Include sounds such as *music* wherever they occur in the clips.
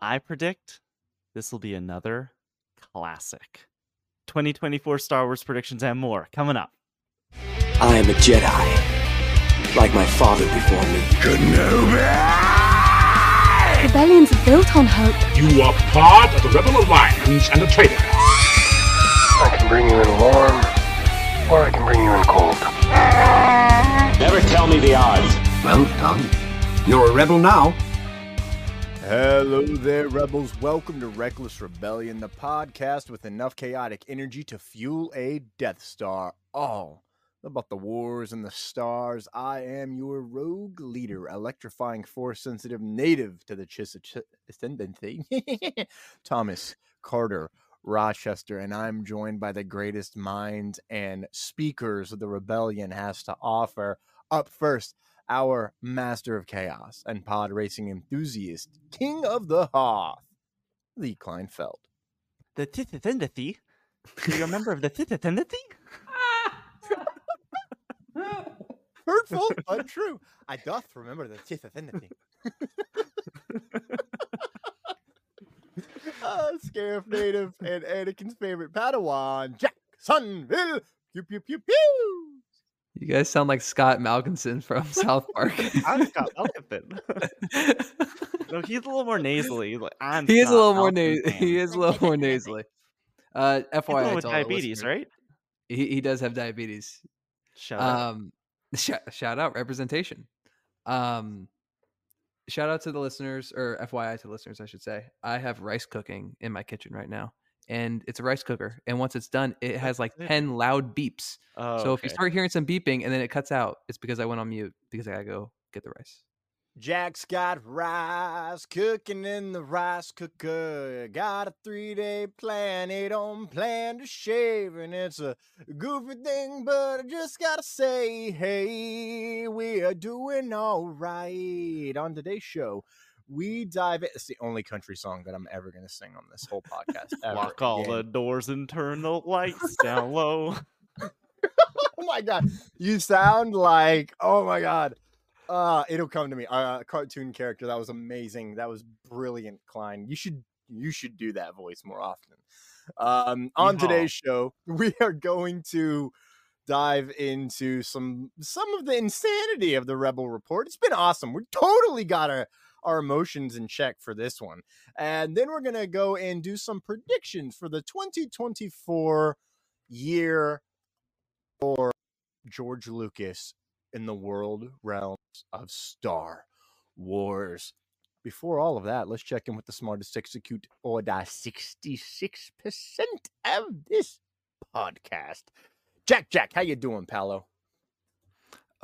I predict this will be another classic. 2024 Star Wars predictions and more coming up. I am a Jedi, like my father before me. Kenobi! Rebellions are built on hope. You are part of the Rebel Alliance and a traitor. I can bring you in warm, or I can bring you in cold. Never tell me the odds. Well done. You're a rebel now. Hello there, rebels. Welcome to Reckless Rebellion, the podcast with enough chaotic energy to fuel a Death Star. All about the wars and the stars. I am your rogue leader, electrifying force sensitive native to the Chiss ascendancy, *laughs* Thomas Carter Rochester, and I'm joined by the greatest minds and speakers the rebellion has to offer. Up first, our master of chaos and pod racing enthusiast, king of the Hoth, Lee Kleinfelt. The Tithithendithy? Do you remember of the Tithithendithy? *laughs* Hurtful, untrue. I doth remember the Tithithendithy. *laughs* uh, Scarif native and Anakin's favorite Padawan, Jacksonville. Pew pew pew pew. You guys sound like Scott Malkinson from *laughs* South Park. *laughs* I'm Scott Malkinson. *laughs* no, he's a little more nasally. He's like, I'm he is a little more Malkinson. na- he is a little more nasally. Uh, FYI, with diabetes, right? He, he does have diabetes. Shout out. Um, shout, shout out representation. Um, shout out to the listeners, or FYI to the listeners, I should say. I have rice cooking in my kitchen right now, and it's a rice cooker. And once it's done, it has like ten loud beeps. Oh, so if you start hearing some beeping and then it cuts out, it's because I went on mute because I gotta go get the rice. Jack's got rice cooking in the rice cooker. Got a three day plan, it don't plan to shave, and it's a goofy thing, but I just gotta say, hey, we are doing all right. On today's show, we dive in. It's the only country song that I'm ever gonna sing on this whole podcast. Lock all again. the doors and turn the *laughs* lights down low. oh my god, you sound like oh my god. Uh, it'll come to me. Uh, cartoon character. That was amazing. That was brilliant, Klein. You should you should do that voice more often. Um, on Yeehaw. today's show, *laughs* we are going to dive into some some of the insanity of the Rebel Report. It's been awesome. We totally got our our emotions in check for this one, and then we're gonna go and do some predictions for the 2024 year for George Lucas in the world realms of Star Wars. Before all of that, let's check in with the smartest execute order 66% of this podcast. Jack Jack, how you doing, Palo?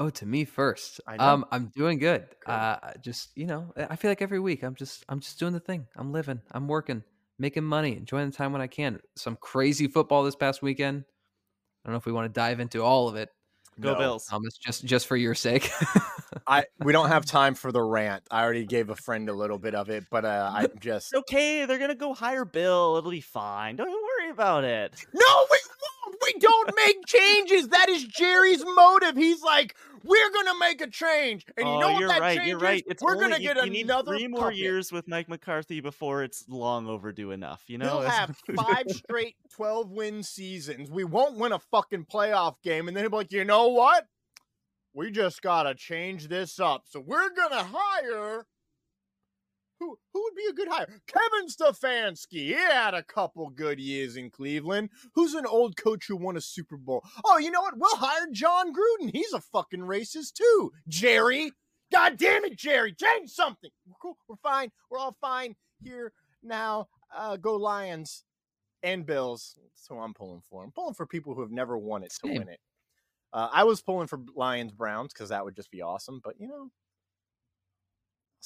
Oh, to me first. I know. Um, I'm doing good. Uh, just you know, I feel like every week I'm just I'm just doing the thing. I'm living. I'm working, making money, enjoying the time when I can. Some crazy football this past weekend. I don't know if we want to dive into all of it, Go No. Bills. Thomas. Just just for your sake. I we don't have *laughs* time for the rant. I already gave a friend a little bit of it, but uh, I just It's okay. They're gonna go hire Bill. It'll be fine. Don't worry about it. No, we won't. We don't make changes. That is Jerry's motive. He's like, we're gonna make a change, and you oh, know what you're that right. change You're is? right. It's we're only- gonna you- get you need another three more puppet. years with Mike McCarthy before it's long overdue enough. You know, we'll have *laughs* five straight 12 win seasons. We won't win a fucking playoff game. And then he'll be like, you know what? We just got to change this up. So we're going to hire. Who, who would be a good hire? Kevin Stefanski. He had a couple good years in Cleveland. Who's an old coach who won a Super Bowl? Oh, you know what? We'll hire Jon Gruden. He's a fucking racist too. Jerry. God damn it, Jerry. Change something. We're cool. We're fine. We're all fine here now. Uh, go Lions and Bills. So I'm pulling for. I'm pulling for people who have never won it to Same. win it. Uh, I was pulling for Lions Browns because that would just be awesome. But you know,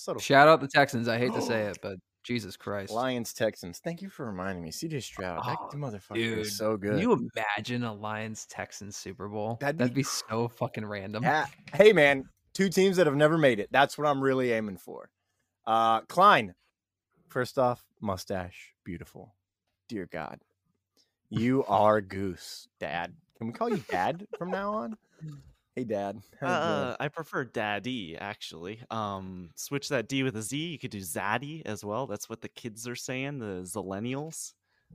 of Shout out the Texans. I hate to say it, but Jesus Christ. Lions Texans. Thank you for reminding me. CJ Stroud, that Oh, motherfucker dude, is so good. Can you imagine a Lions Texans Super Bowl? That'd That'd be be, so fucking random. Yeah. Hey man, two teams that have never made it. That's what I'm really aiming for. Uh Klein, first off, mustache, beautiful. Dear God. You *laughs* are goose, Dad. Can we call you Dad from now on? *laughs* Hey, Dad. How you doing? Uh, I prefer Daddy actually. Um, switch that D with a Z. You could do Zaddy as well. That's what the kids are saying, the Zillennials.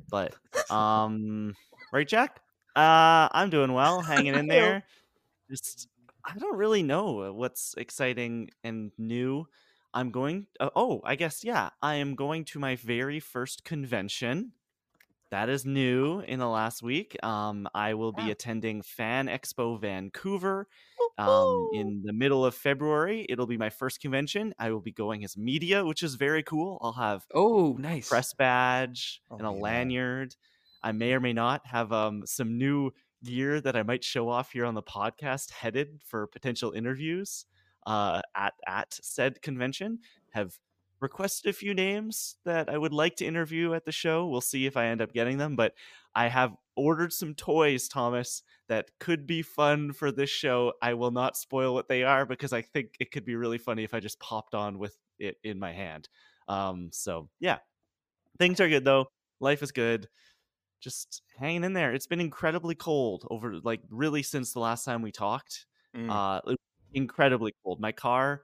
But um, right, Jack? Uh, I'm doing well, hanging in *laughs* there. Just I don't really know what's exciting and new. I'm going. Uh, oh, I guess yeah. I am going to my very first convention. That is new in the last week. Um, I will be Yeah. attending Fan Expo Vancouver um, in the middle of February. It'll be my first convention. I will be going as media, which is very cool. I'll have Oh, nice. press badge Oh, and a yeah. lanyard. I may or may not have um, some new gear that I might show off here on the podcast, headed for potential interviews uh, at at said convention. Have requested a few names that I would like to interview at the show. We'll see if I end up getting them, but I have ordered some toys, Thomas, that could be fun for this show. I will not spoil what they are because I think it could be really funny if I just popped on with it in my hand. Um, so yeah, things are good though. Life is good. Just hanging in there. It's been incredibly cold over like really since the last time we talked. Mm. Uh, incredibly cold. My car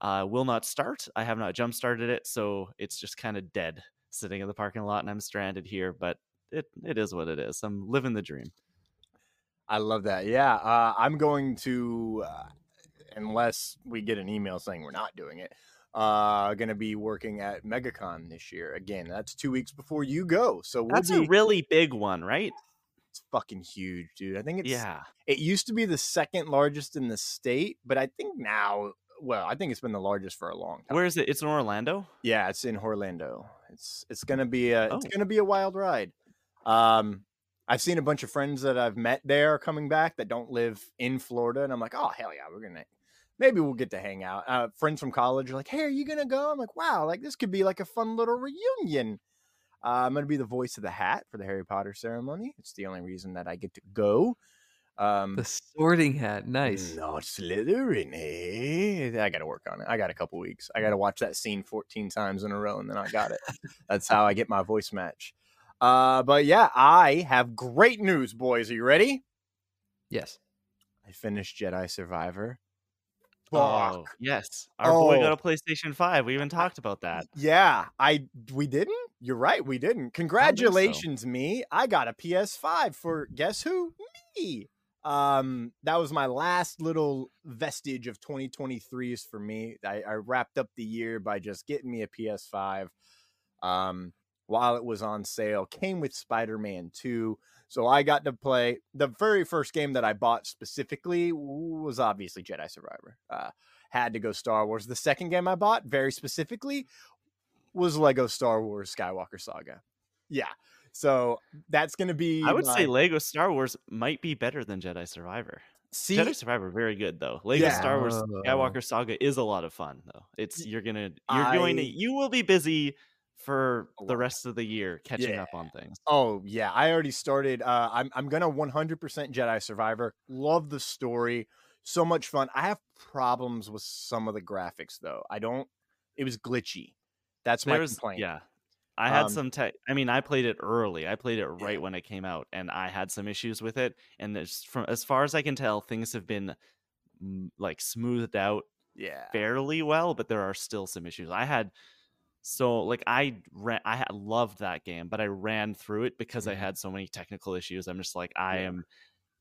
uh, will not start. I have not jump started it, so it's just kind of dead sitting in the parking lot, and I'm stranded here. But it it is what it is. I'm living the dream. I love that. Yeah, uh, I'm going to, uh, unless we get an email saying we're not doing it, uh, going to be working at MegaCon this year. Again, that's two weeks before you go, so we'll That's be. a really big one, right? it's fucking huge, dude. I think it's. yeah. It used to be the second largest in the state, but I think now, well, I think it's been the largest for a long time. Where is it? It's in Orlando. Yeah, it's in Orlando. It's it's gonna be a it's Oh. gonna be a wild ride. Um, I've seen a bunch of friends that I've met there coming back that don't live in Florida, and I'm like, oh hell yeah, we're gonna maybe we'll get to hang out. Uh, friends from college are like, hey, are you gonna go? I'm like, wow, like this could be like a fun little reunion. Uh, I'm gonna be the voice of the hat for the Harry Potter ceremony. It's the only reason that I get to go. Um, The sorting hat. Nice. not Slytherin, eh? I got to work on it. I got a couple weeks. I got to watch that scene 14 times in a row, and then I got it. That's how I get my voice match. Uh, but yeah, I have great news, boys. Are you ready? Yes. I finished Jedi Survivor. Oh, yes. Our boy got Oh. a PlayStation 5. We even talked about that. Yeah, I we didn't. You're right, we didn't. so. Congratulations, me. I got a PS5 for guess who? Me. Um, that was my last little vestige of 2023s for me. I, I wrapped up the year by just getting me a PS5. Um, while it was on sale, came with Spider-Man 2. So I got to play the very first game that I bought specifically was obviously Jedi Survivor. Uh, had to go Star Wars. The second game I bought, very specifically, was Lego Star Wars Skywalker Saga. Yeah. So that's gonna be I would say Lego Star Wars might be better than Jedi Survivor. see Jedi Survivor very good though. Lego Yeah. Star Wars Oh. Skywalker Saga is a lot of fun though. It's you're gonna you're going to you will be busy for the rest of the year catching Yeah. up on things. Oh yeah, I already started. Uh, I'm I'm gonna 100% Jedi Survivor. Love the story, so much fun. I have problems with some of the graphics though. I don't. It was glitchy. That's my There's complaint. yeah. I had Um, some tech. I mean, I played it early. I played it right when it came out, and I had some issues with it. And there's, from as far as I can tell, things have been like smoothed out yeah. fairly well, but there are still some issues. I had so like I ran, I had loved that game, but I ran through it because I Mhm. had so many technical issues. I'm just like I Yeah. am.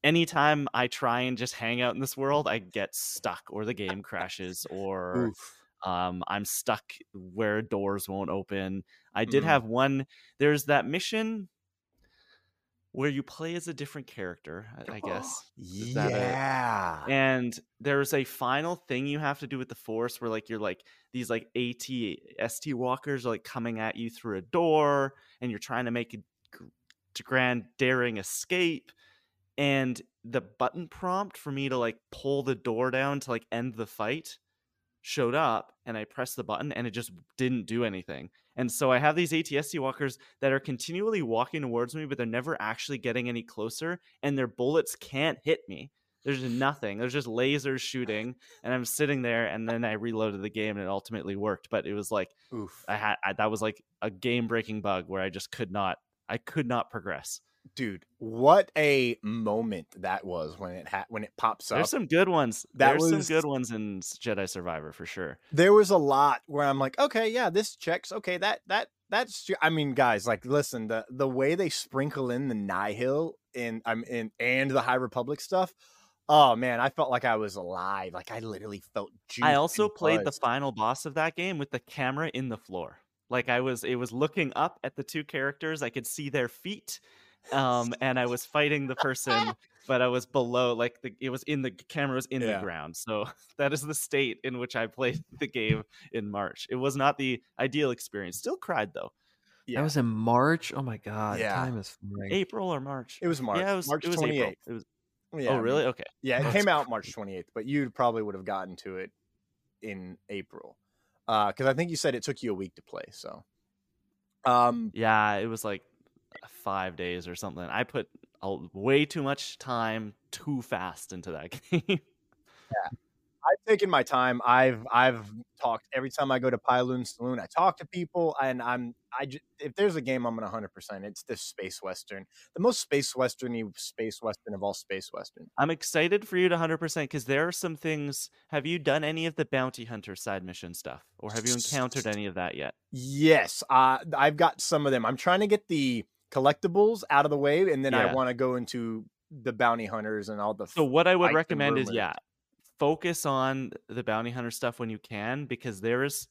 Anytime I try and just hang out in this world, I get stuck, or the game crashes, or Oof. Um, I'm stuck where doors won't open. I did Mhm. have one. There's that mission where you play as a different character, I, I guess. Is that a- Yeah. and there's a final thing you have to do with the force where like you're like these like AT ST walkers are like coming at you through a door and you're trying to make a grand daring escape and the button prompt for me to like pull the door down to like end the fight showed up and I pressed the button and it just didn't do anything. And so I have these AT ST walkers that are continually walking towards me, but they're never actually getting any closer, and their bullets can't hit me. There's nothing. There's just lasers *laughs* shooting, and I'm sitting there, and then I reloaded the game, and it ultimately worked. But it was like Oof. I had I, that was like a game breaking bug where I just could not I could not progress. Dude, what a moment that was when it ha- when it pops up. There's some good ones. That There's was- some good ones in Jedi Survivor for sure. there was a lot where I'm like, okay, yeah, this checks. Okay, that that that's. I mean, guys, like, listen, the the way they sprinkle in the Nihil and I'm in and the High Republic stuff. Oh man, I felt like I was alive. Like I literally felt. I also played the final boss of that game with the camera in the floor. Like I was, it was looking up at the two characters. I could see their feet, um, and I was fighting the person, *laughs* but I was below. Like the, it was in the camera was in Yeah. the ground. So *laughs* that is the state in which I played *laughs* the game in March. It was not the ideal experience. Still cried though. Yeah. That was in March. Oh my god, Yeah. time is flying. April or March? It was March. Yeah, it was March it was twenty April. eighth. It was. Yeah, oh really? Okay. Yeah, it That's came out March 28th, but you probably would have gotten to it in April. Uh cuz I think you said it took you a week to play, so um Yeah, it was like five days or something. I put a, way too much time too fast into that *laughs* game. Yeah. I've taken my time. I've I've talked every time I go to Pyloon Saloon. I talk to people, and I'm I j- if there's a game I'm gonna hundred percent. It's this space western, the most space westerny space western of all space western. I'm excited for you to 100% because there are some things. Have you done any of the bounty hunter side mission stuff, or have you encountered any of that yet? Yes, uh, I've got some of them. I'm trying to get the collectibles out of the way, and then I want to go into the bounty hunters and all the. So what I would recommend is yeah, focus on the bounty hunter stuff when you can because there is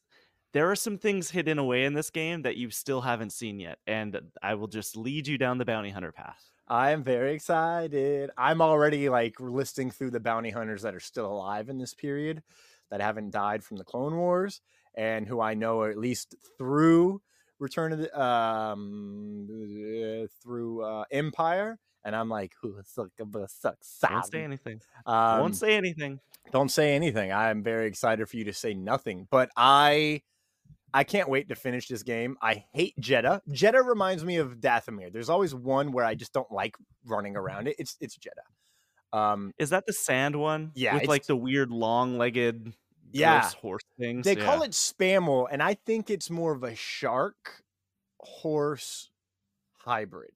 there are some things hidden away in this game that you still haven't seen yet, and I will just lead you down the bounty hunter path. I am very excited. I'm already like listing through the bounty hunters that are still alive in this period that haven't died from the Clone Wars and who I know are at least through Return of the um uh, through uh, Empire. And I'm like, who suck suck Don't say anything. um, Won't say anything. don't say anything. I'm very excited for you to say nothing. But I I can't wait to finish this game. I hate Jedha. Jedha reminds me of Dathomir. There's always one where I just don't like running around it. It's it's Jedha. Um Is that the sand one? Yeah, with like the weird long-legged, Yeah. horse things. they Yeah. call it Spamel, and I think it's more of a shark horse hybrid.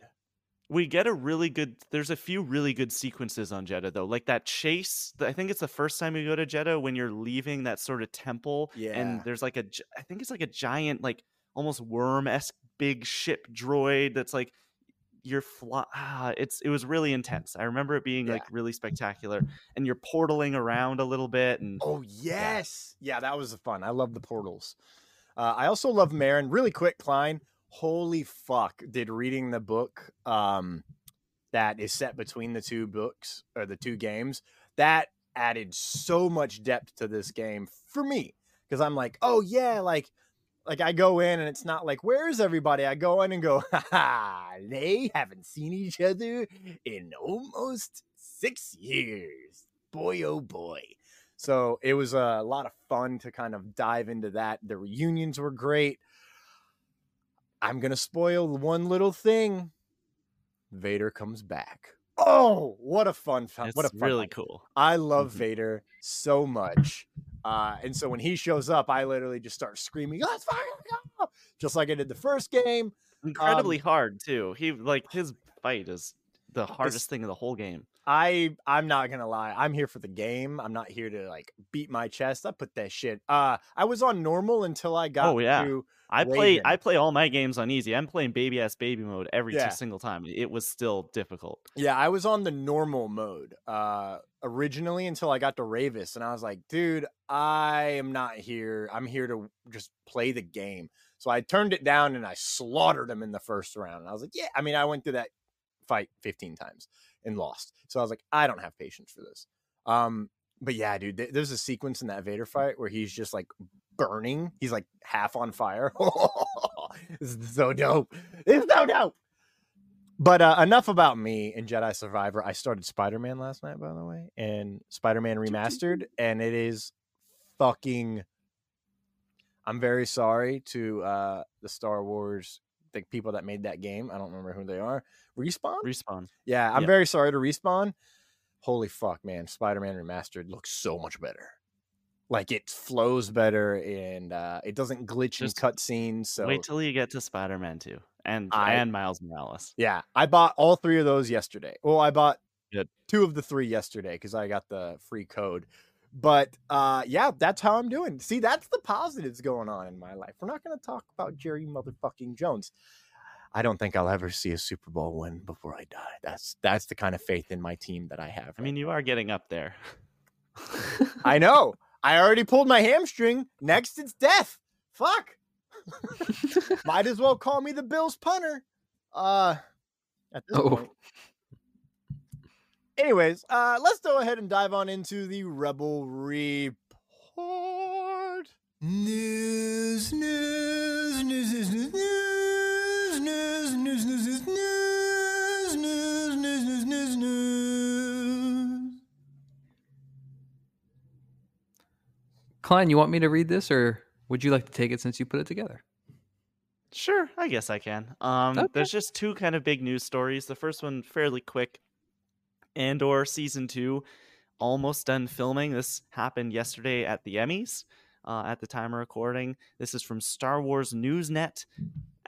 we get a really good there's a few really good sequences on Jedha though like that chase i think it's the first time you go to Jedha when you're leaving that sort of temple Yeah. and there's like a. I think it's like a giant like almost worm-esque big ship droid that's like you're fly ah, it's it was really intense i remember it being Yeah. like really spectacular and you're portaling around a little bit and Oh yes, yeah, that was fun. I love the portals. Uh, I also love Merrin. Really quick, Klein. Holy fuck! Did reading the book um, that is set between the two books or the two games that added so much depth to this game for me because I'm like, oh yeah, like like I go in and it's not like where's everybody? I go in and go, ha ha, they haven't seen each other in almost six years. Boy, oh boy. So it was a lot of fun to kind of dive into that. The reunions were great. I'm going to spoil one little thing. Vader comes back. Oh, what a fun it's What a fun really time. cool I love Mhm. Vader so much. Uh, and so when he shows up, I literally just start screaming, let's fucking go! Just like I did the first game. incredibly Um, hard too he like his fight is the hardest thing in the whole game I I'm not gonna lie. I'm here for the game. I'm not here to like beat my chest. I put that shit. Uh I was on normal until I got Oh, yeah. to I play. I play all my games on easy. I'm playing baby ass baby mode every Yeah. single time. It was still difficult. Yeah, I was on the normal mode uh originally until I got to Rayvis and I was like, dude, I am not here. I'm here to just play the game. So I turned it down and I slaughtered him in the first round. And I was like, yeah, I mean, I went through that fight 15 times and lost. So I was like, I don't have patience for this. Um but yeah, dude, th- there's a sequence in that Vader fight where he's just like burning. He's like half on fire. *laughs* *laughs* it's so dope. It's so dope. But uh, enough about me and Jedi Survivor. I started Spider Man last night, by the way, and Spider Man Remastered, and it is fucking. I'm very sorry to uh, the Star Wars, the people that made that game. I don't remember who they are. Respawn? Respawn. yeah, I'm yeah. very sorry to Respawn. Holy fuck, man. Spider Man Remastered looks so much better. Like it flows better and uh, it doesn't glitch Just in cutscenes. So Wait till you get to Spider Man 2. and I- and Miles Morales. Yeah, I bought all three of those yesterday. Well, I bought Good. two of the three yesterday because I got the free code. But uh, yeah, that's how I'm doing. See, that's the positives going on in my life. We're not going to talk about Jerry motherfucking Jones. I don't think I'll ever see a Super Bowl win before I die. That's that's the kind of faith in my team that I have. I mean, you are getting up there. I know. I already pulled my hamstring. Next, it's death. Fuck. Might as well call me the Bills punter. Uh, at this Oh. point. Anyways, uh, let's go ahead and dive on into the Rebel Report. News, news, news, news, news, news, news, news, news, news, news, news, news, news, news. Klein, you want me to read this, or would you like to take it since you put it together? Sure, I guess I can. Um, Okay. There's just two kind of big news stories. The first one fairly quick. Andor season two, almost done filming. This happened yesterday at the Emmys. Uh, at the time of recording, this is from Star Wars Newsnet.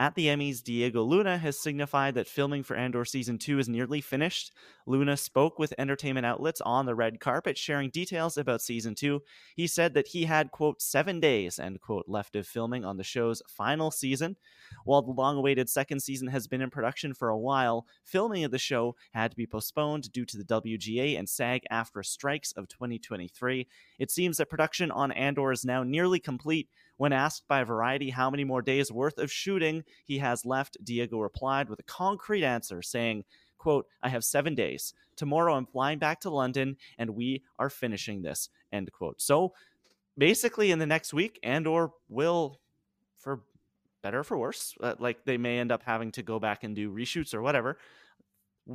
At the Emmys, Diego Luna has signified that filming for Andor season two is nearly finished. Luna spoke with entertainment outlets on the red carpet, sharing details about season two. He said that he had, quote, seven days, end quote, left of filming on the show's final season. While the long awaited second season has been in production for a while, filming of the show had to be postponed due to the WGA and SAG AFTRA strikes of 2023. It seems that production on Andor is now nearly complete. When asked by Variety how many more days worth of shooting he has left, Diego replied with a concrete answer saying, quote, I have seven days. Tomorrow I'm flying back to London and we are finishing this, end quote. So basically in the next week, Andor will, for better or for worse, uh, like they may end up having to go back and do reshoots or whatever.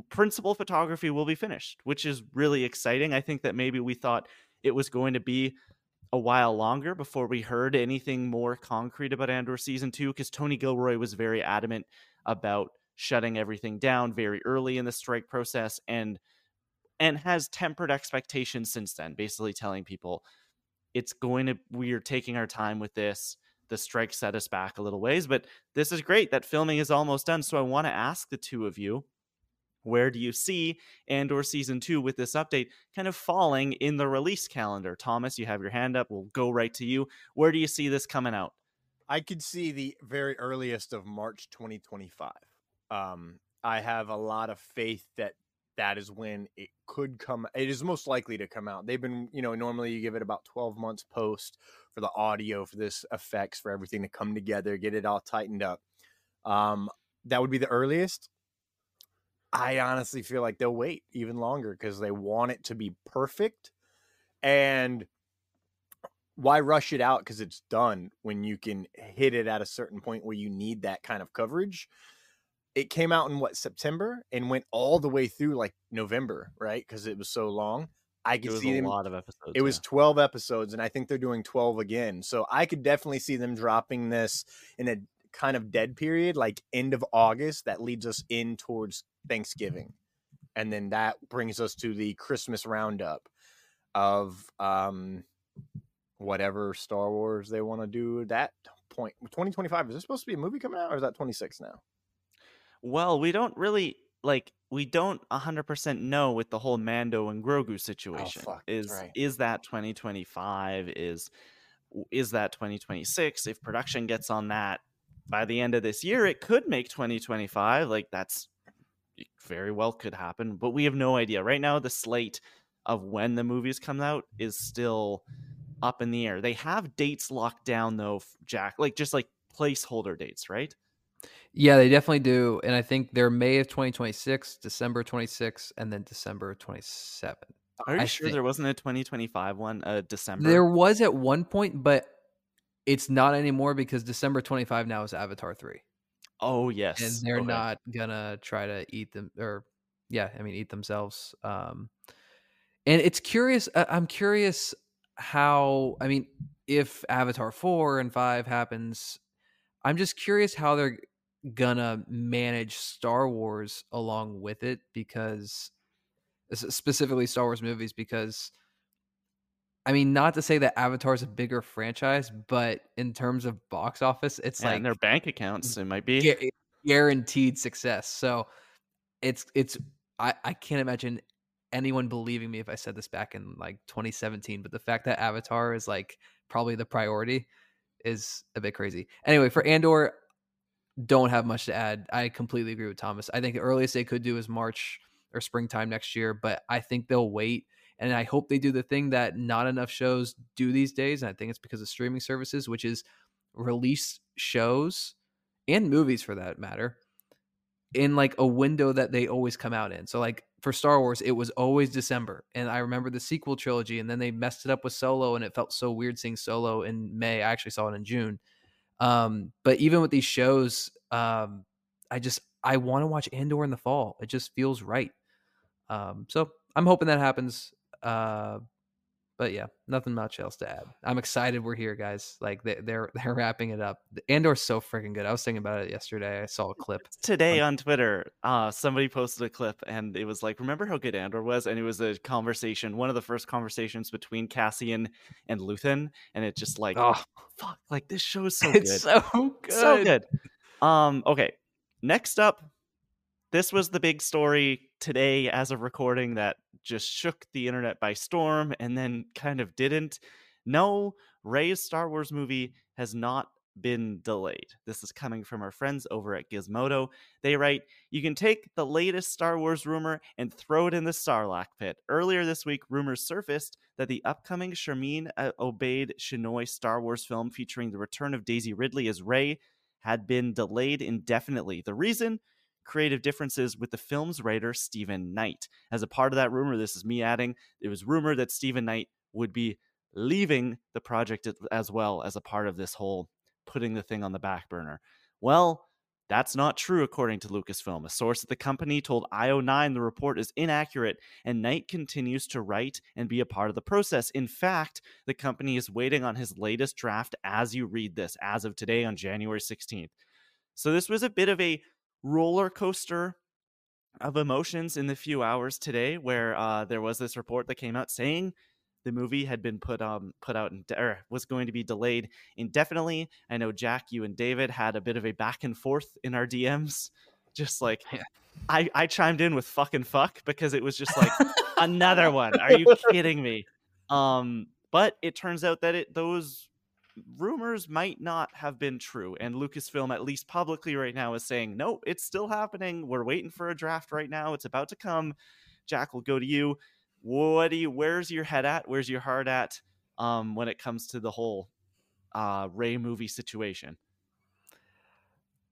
Principal photography will be finished, which is really exciting. I think that maybe we thought it was going to be a while longer before we heard anything more concrete about Andor season two because Tony Gilroy was very adamant about shutting everything down very early in the strike process and and has tempered expectations since then, basically telling people it's going to we are taking our time with this. The strike set us back a little ways, but this is great that filming is almost done. So I want to ask the two of you where do you see Andor season two with this update kind of falling in the release calendar? Thomas, you have your hand up. We'll go right to you. Where do you see this coming out? I could see the very earliest of March 2025. Um, I have a lot of faith that that is when it could come. It is most likely to come out. They've been, you know, normally you give it about 12 months post for the audio, for this effects, for everything to come together, get it all tightened up. Um, that would be the earliest. I honestly feel like they'll wait even longer because they want it to be perfect. And why rush it out because it's done when you can hit it at a certain point where you need that kind of coverage it came out in what september and went all the way through like november right because it was so long i could see a them lot of episodes. it was 12 episodes and i think they're doing 12 again so i could definitely see them dropping this in a kind of dead period like end of august that leads us in towards thanksgiving and then that brings us to the christmas roundup of um whatever star wars they want to do at that point 2025 is this supposed to be a movie coming out or is that 26 now Well, we don't really like we don't 100% know with the whole Mando and Grogu situation. Oh, fuck, is right. is that 2025 is is that 2026 if production gets on that by the end of this year it could make 2025 like that's it very well could happen but we have no idea. Right now the slate of when the movies come out is still up in the air. They have dates locked down though jack like just like placeholder dates right? Yeah, they definitely do, and I think they're May of 2026, December 26, and then December 27. are you I sure thi- there wasn't a 2025 one uh december? There was at one point, but it's not anymore because December 25 now is Avatar 3. oh yes and they're okay. not gonna try to eat them or yeah i mean eat themselves um and it's curious i'm curious how i mean if avatar 4 and 5 happens i'm just curious how they're gonna manage star wars along with it because specifically star wars movies because i mean not to say that avatar is a bigger franchise but in terms of box office it's Yeah, like and their bank accounts it might be guaranteed success. So it's it's I I can't imagine anyone believing me if I said this back in like 2017. But the fact that Avatar is like probably the priority is a bit crazy. Anyway, for Andor, don't have much to add. I completely agree with Thomas. I think the earliest they could do is March or springtime next year, but I think they'll wait. And I hope they do the thing that not enough shows do these days. And I think it's because of streaming services, which is release shows and movies for that matter in like a window that they always come out in. So like for Star Wars, it was always December. And I remember the sequel trilogy and then they messed it up with Solo and it felt so weird seeing Solo in May. I actually saw it in June. Um, but even with these shows, um, I just I want to watch Andor in the fall. It just feels right. Um, so I'm hoping that happens. Uh, but yeah, nothing much else to add. I'm excited we're here, guys. Like they, they're *laughs* they're wrapping it up. Andor's so freaking good. I was thinking about it yesterday. I saw a *laughs* clip today on Twitter. Uh, somebody posted a clip, and it was like, "Remember how good Andor was?" And it was a conversation, one of the first conversations between Cassian and Luthen, and it just like, oh fuck, like this show is *laughs* so it's good, so good, so good. Um, okay, next up, this was the big story today as of recording that just shook the internet by storm and then kind of didn't. No, Rey's Star Wars movie has not been delayed. This is coming from our friends over at Gizmodo. They write, You can take the latest Star Wars rumor and throw it in the Sarlacc pit. Earlier this week, rumors surfaced that the upcoming Sharmeen uh, Obaid Chinoy Star Wars film featuring the return of Daisy Ridley as Rey had been delayed indefinitely. The reason? Creative differences with the film's writer, Steven Knight. As a part of that rumor, this is me adding, it was rumored that Steven Knight would be leaving the project as well as a part of this whole putting the thing on the back burner. Well, that's not true, according to Lucasfilm. A source at the company told IO9 the report is inaccurate, and Knight continues to write and be a part of the process. In fact, the company is waiting on his latest draft as you read this, as of today on January 16th. So, this was a bit of a roller coaster of emotions in the few hours today where uh, there was this report that came out saying the movie had been put um put out in, or was going to be delayed indefinitely. I know Jack, you and David had a bit of a back and forth in our DMs, just like yeah. I I chimed in with fucking fuck because it was just like *laughs* another one. Are you kidding me? Um, but it turns out that it those rumors might not have been true. And Lucasfilm, at least publicly right now, is saying, no, it's still happening. We're waiting for a draft right now. It's about to come. Jack will go to you. What do you where's your head at? Where's your heart at um, when it comes to the whole uh, Rey movie situation?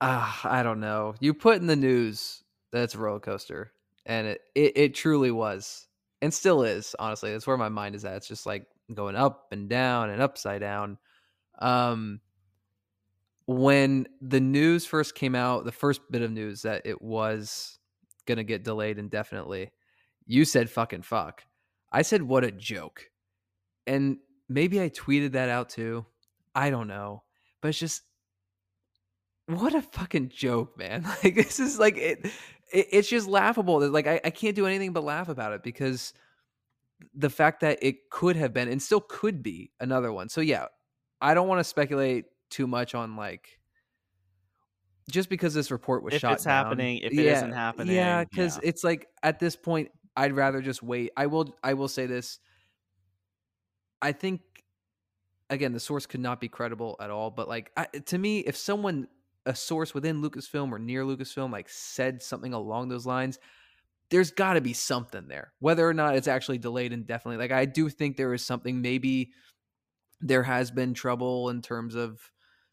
Uh, I don't know. You put in the news that's a roller coaster, and it, it it truly was, and still is. Honestly, that's where my mind is at. It's just like going up and down and upside down. Um, when the news first came out, the first bit of news that it was going to get delayed indefinitely, you said fucking fuck. I said, what a joke. And maybe I tweeted that out too. I don't know. But it's just, what a fucking joke, man. *laughs* Like, this is like, it, it it's just laughable. Like, I, I can't do anything but laugh about it because the fact that it could have been and still could be another one. So, yeah, I don't want to speculate too much on like just because this report was if shot it's down, happening, if it yeah, not happening. Yeah, because yeah. it's like at this point, I'd rather just wait. I will. I will say this. I think again, the source could not be credible at all. But like I, to me, if someone, a source within Lucasfilm or near Lucasfilm, like said something along those lines, there's got to be something there. Whether or not it's actually delayed indefinitely, like I do think there is something. Maybe there has been trouble in terms of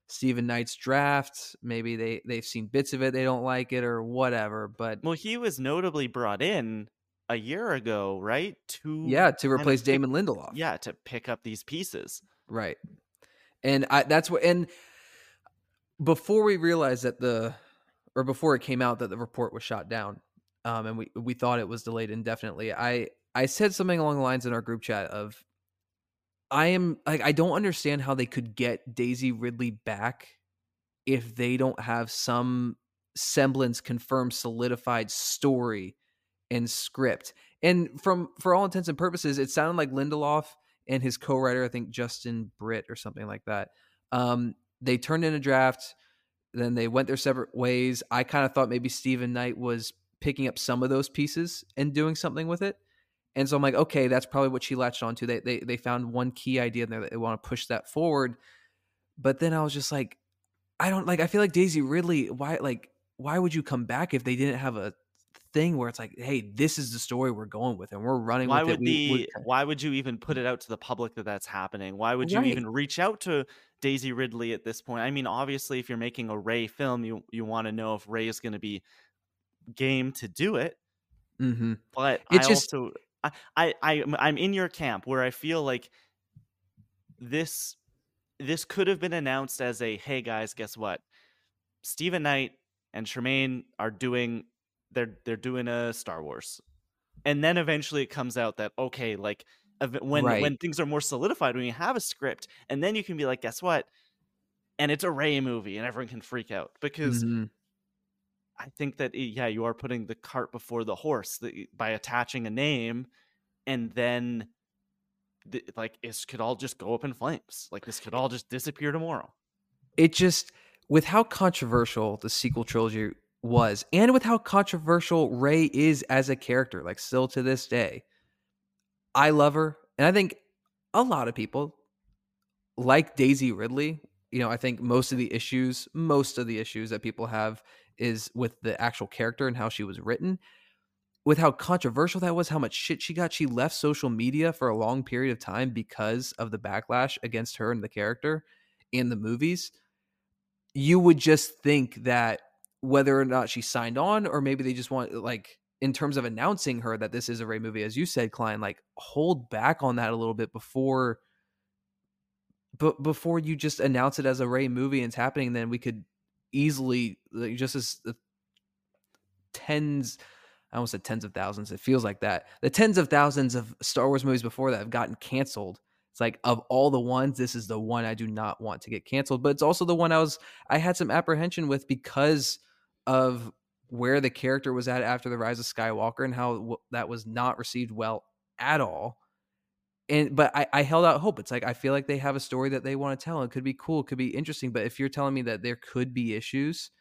Steven Knight's draft. Maybe they they've seen bits of it, they don't like it or whatever. But well, he was notably brought in a year ago, right? To yeah, to replace pick, Damon Lindelof. Yeah, to pick up these pieces, right? And I that's what and before we realized that the or before it came out that the report was shot down, um, and we we thought it was delayed indefinitely. I I said something along the lines in our group chat of I am like I don't understand how they could get Daisy Ridley back if they don't have some semblance confirmed solidified story and script. And from for all intents and purposes, it sounded like Lindelof and his co-writer, I think Justin Britt or something like that. Um, they turned in a draft. then they went their separate ways. I kind of thought maybe Steven Knight was picking up some of those pieces and doing something with it. And so I'm like, okay, that's probably what she latched onto. They they they found one key idea in there that they want to push that forward. But then I was just like, I don't like. I feel like Daisy Ridley. Why like why would you come back if they didn't have a thing where it's like, hey, this is the story we're going with, and we're running why with would it. The we- why would you even put it out to the public that that's happening why would you Right. even reach out to daisy ridley at this point i mean obviously if you're making a Rey film you you want to know if Rey is going to be game to do it Mhm. but It's i just- also I, I i i'm in your camp where i feel like this this could have been announced as a hey guys guess what Steven Knight and Tremaine are doing they're they're doing a Star Wars, and then eventually it comes out that okay, like when Right. when things are more solidified, when you have a script, and then you can be like, guess what? And it's a Rey movie, and everyone can freak out because Mhm. I think that eh, yeah, you are putting the cart before the horse by attaching a name, and then th- like this could all just go up in flames. Like this could all just disappear tomorrow. it just with how controversial the sequel trilogy was and with how controversial Rey is as a character like still to this day i love her and i think a lot of people like daisy ridley you know i think most of the issues most of the issues that people have is with the actual character and how she was written with how controversial that was how much shit she got she left social media for a long period of time because of the backlash against her and the character in the movies you would just think that whether or not she signed on or maybe they just want like in terms of announcing her that this is a Rey movie as you said Klein like hold back on that a little bit before but before you just announce it as a Rey movie and it's happening then we could easily just as the tens I almost said tens of thousands it feels like that the tens of thousands of Star Wars movies before that have gotten canceled it's like of all the ones, this is the one I do not want to get canceled. But it's also the one I was I had some apprehension with because of where the character was at after the Rise of Skywalker and how that was not received well at all. And but I, I held out hope. It's like I feel like they have a story that they want to tell. It could be cool. It could be interesting. But if you're telling me that there could be issues,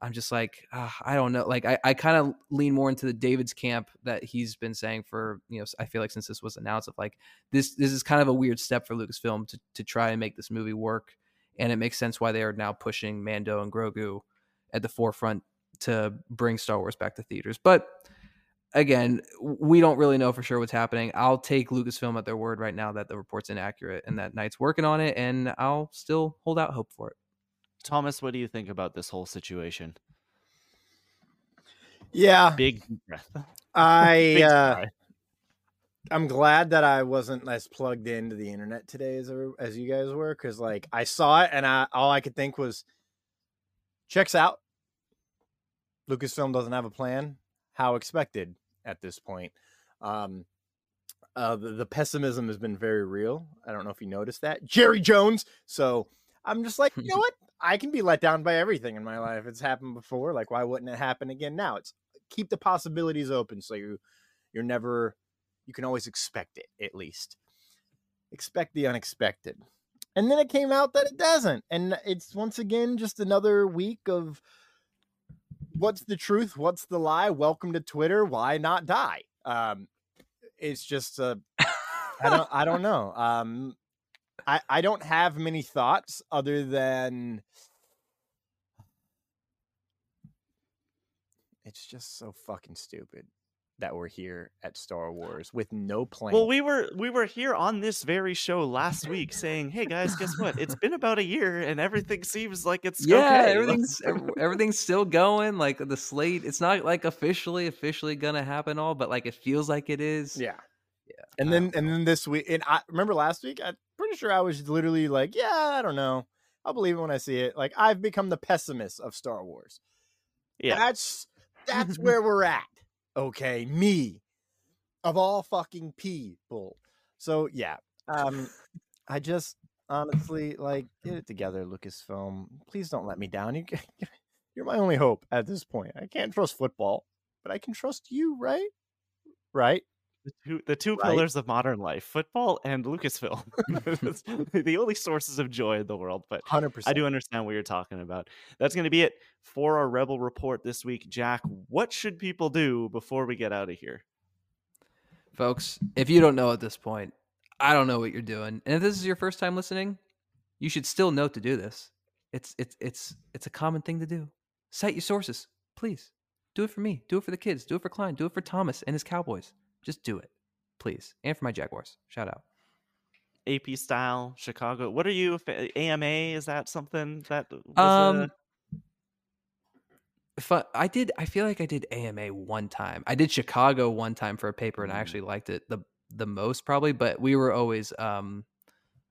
I'm just like ah, I don't know. Like I, I kind of lean more into the David's camp that he's been saying for you know I feel like since this was announced of like this this is kind of a weird step for Lucasfilm to to try and make this movie work, and it makes sense why they are now pushing Mando and Grogu at the forefront to bring Star Wars back to theaters. But again, we don't really know for sure what's happening. I'll take Lucasfilm at their word right now that the report's inaccurate and that Knight's working on it, and I'll still hold out hope for it. Thomas, what do you think about this whole situation? Yeah, Big breath. *laughs* I Big uh. I'm glad that I wasn't as plugged into the internet today as as you guys were, because like I saw it and I all I could think was, checks out. Lucasfilm doesn't have a plan. How expected at this point. Um, uh, the, the pessimism has been very real. I don't know if you noticed that, Jerry Jones. So I'm just like, you know what? *laughs* I can be let down by everything in my life. It's happened before. Like, why wouldn't it happen again now? It's keep the possibilities open so you you're never you can always expect it at least expect the unexpected and then it came out that it doesn't and it's once again just another week of what's the truth what's the lie? Welcome to twitter why not die? Um it's just uh i don't i don't know. Um i i don't have many thoughts other than it's just so fucking stupid that we're here at Star uh, Wars with no plan. Well, we were we were here on this very show last week saying, "Hey guys, guess what? It's been about a year and everything seems like it's Yeah, okay." *laughs* everything's everything's still going. Like the slate, it's not like officially officially gonna happen all, but like it feels like it is. yeah, Yeah, And then don't and then this week, and I remember last week. I'm pretty sure I was literally like, "Yeah, I don't know. I'll believe it when I see it." Like I've become the pessimist of Star Wars. yeah. That's that's *laughs* where we're at. Okay, me of all fucking people. So yeah, um, I just honestly like get it together, Lucasfilm. Please don't let me down. You, *laughs* you're my only hope at this point. I can't trust football, but I can trust you, right? Right? The two, the two Right. pillars of modern life: football and Lucasfilm. *laughs* *laughs* The only sources of joy in the world. But 100% I do understand what you're talking about. That's going to be it for our Rebel Report this week. Jack, what should people do before we get out of here? Folks, if you don't know at this point, I don't know what you're doing. And if this is your first time listening, you should still know to do this. It's it's it's it's a common thing to do. Cite your sources, please. Do it for me. Do it for the kids. Do it for Klein. Do it for Thomas and his Cowboys. Just do it, please. And for my Jaguars. Shout out. AP style, Chicago. What are you? AMA? Is that something that was Um, a- I, did, I feel like I did AMA one time. I did Chicago one time for a paper, and I Mm. actually liked it the the most probably. But we were always, um,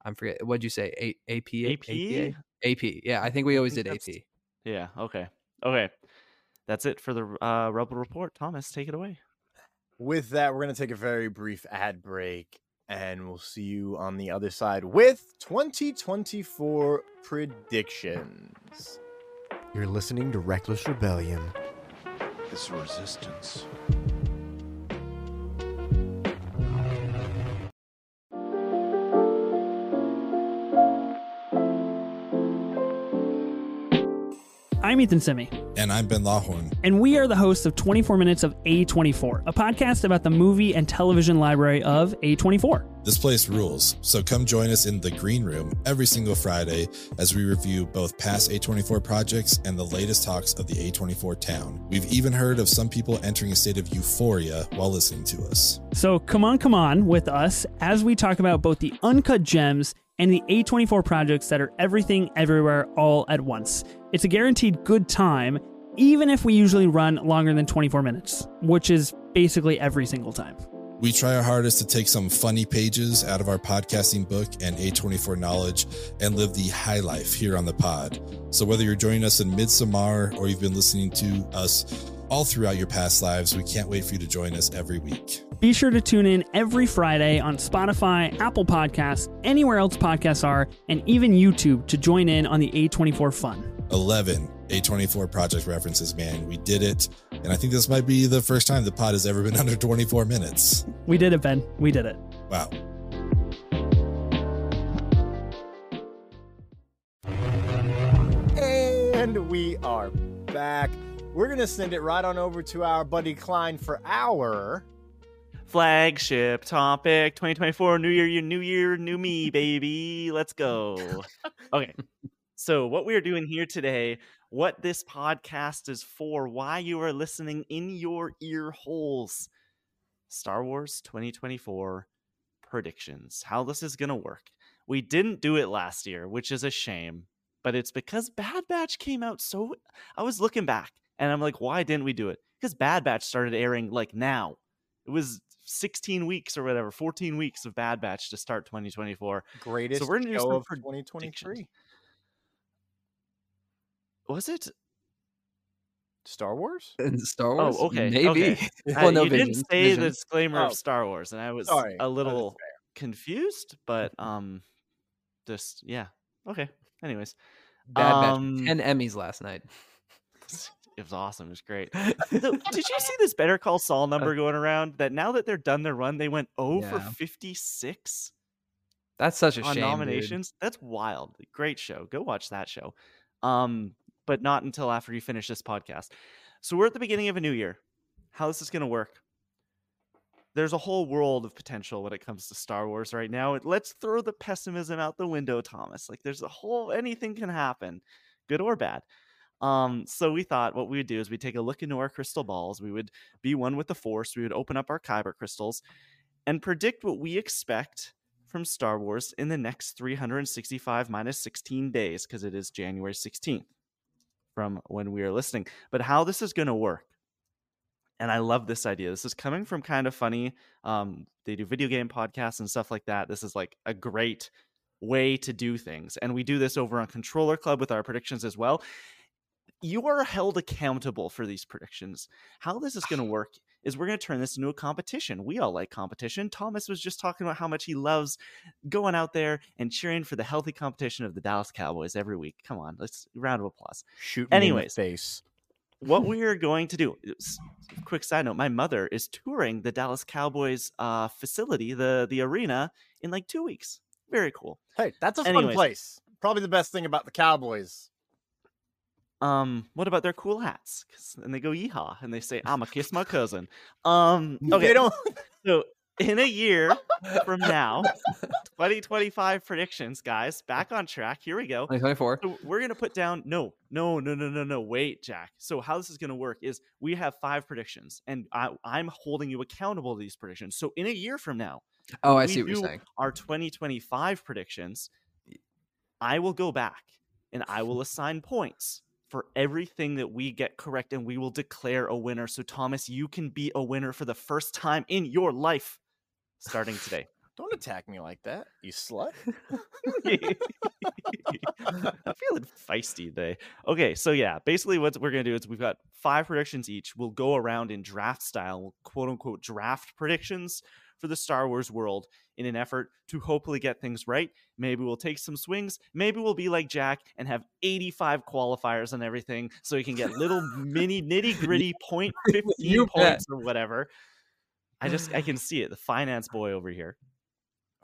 I'm forget what'd you say, A, AP, AP? AP. Yeah, I think we always think did AP. Yeah. Okay. Okay. That's it for the uh, Rebel Report. Thomas, take it away. With that, we're going to take a very brief ad break and we'll see you on the other side with 2024 predictions. You're listening to Reckless Rebellion. This resistance. I'm Ethan Simi, And I'm Ben Lawhorn. and we are the hosts of 24 Minutes of A24, a podcast about the movie and television library of A24. This place rules, so come join us in the green room every single Friday as we review both past A24 projects and the latest talks of the A24 town. We've even heard of some people entering a state of euphoria while listening to us. So come on, come on with us as we talk about both the uncut gems and the A24 projects that are everything, everywhere, all at once. It's a guaranteed good time, even if we usually run longer than 24 minutes, which is basically every single time. We try our hardest to take some funny pages out of our podcasting book and A24 knowledge and live the high life here on the pod. So whether you're joining us in Midsommar or you've been listening to us all throughout your past lives, we can't wait for you to join us every week. Be sure to tune in every Friday on Spotify, Apple Podcasts, anywhere else podcasts are, and even YouTube to join in on the A24 fun. 11 A24 project references, man. We did it. And I think this might be the first time the pod has ever been *laughs* under 24 minutes. We did it, Ben. We did it. Wow. And we are back. We're going to send it right on over to our buddy Klein for our. Flagship topic 2024 New Year, New Year, new me, baby. Let's go. *laughs* Okay. So, what we are doing here today, what this podcast is for, why you are listening in your ear holes. Star Wars 2024 predictions. How this is going to work. We didn't do it last year, which is a shame, but it's because Bad Batch came out so I was looking back and I'm like, why didn't we do it? Because Bad Batch started airing like now. It was 16 weeks or whatever, 14 weeks of Bad Batch to start 2024. Greatest so we're gonna do show some of 2023. Was it? Star Wars? In Star Wars? Oh, okay. Maybe. okay. *laughs* well, Uh, no you vision. didn't say the disclaimer Oh. of Star Wars, and I was Sorry, a is little confused, but um, just yeah, okay. Anyways, Bad Batch. um, 10 Emmys last night. *laughs* it was awesome. It was great. So, *laughs* did you see this Better Call Saul number going around? That now that they're done their run, they went 0 for Yeah. 56 That's such a on shame. dude. nominations. That's wild. Great show. Go watch that show. Um, but not until after you finish this podcast. So we're at the beginning of a new year. How this is going to work? There's a whole world of potential when it comes to Star Wars right now. Let's throw the pessimism out the window, Thomas. Like there's a whole anything can happen, good or bad. Um, so we thought what we would do is we'd take a look into our crystal balls. We would be one with the Force. We would open up our Kyber crystals and predict what we expect from Star Wars in the next 365 minus 16 days, because it is January 16th from when we are listening. But how this is going to work, and I love this idea. This is coming from Kinda Funny. Um, they do video game podcasts and stuff like that. This is like a great way to do things. And we do this over on Controller Club with our predictions as well. You are held accountable for these predictions. How this is going *sighs* to work is we're going to turn this into a competition. We all like competition. Thomas was just talking about how much he loves going out there and cheering for the healthy competition of the Dallas Cowboys every week. Come on, let's round of applause. Shoot me Anyways, in the face. what *laughs* we are going to do. Quick side note: My mother is touring the Dallas Cowboys uh, facility, the the arena, in like two weeks. Very cool. Hey, that's a fun place. Probably the best thing about the Cowboys. Um, what about their cool hats? And they go yeehaw, and they say, "I'ma kiss my *laughs* cousin." Um, okay, They don't. so in a year from now, *laughs* 2025 predictions, guys, back on track. Here we go. 2024. So we're gonna put down no, no, no, no, no, no. Wait, Jack. So how this is gonna work is we have five predictions, and I, I'm holding you accountable to these predictions. So in a year from now, Oh, I see what you're saying. Our 2025 predictions. I will go back and I will assign points for everything that we get correct, and we will declare a winner. So Thomas, you can be a winner for the first time in your life, starting today. *laughs* Don't attack me like that, you slut. *laughs* I'm feeling feisty today. Okay, so yeah, basically what we're gonna do is we've got five predictions each. We'll go around in draft style, we'll quote unquote draft predictions for the Star Wars world in an effort to hopefully get things right. Maybe we'll take some swings. Maybe we'll be like Jack and have 85 qualifiers and everything, so he can get little *laughs* mini nitty gritty point *laughs* 15 You bet. points or whatever. I just I can *sighs* see it, the finance boy over here.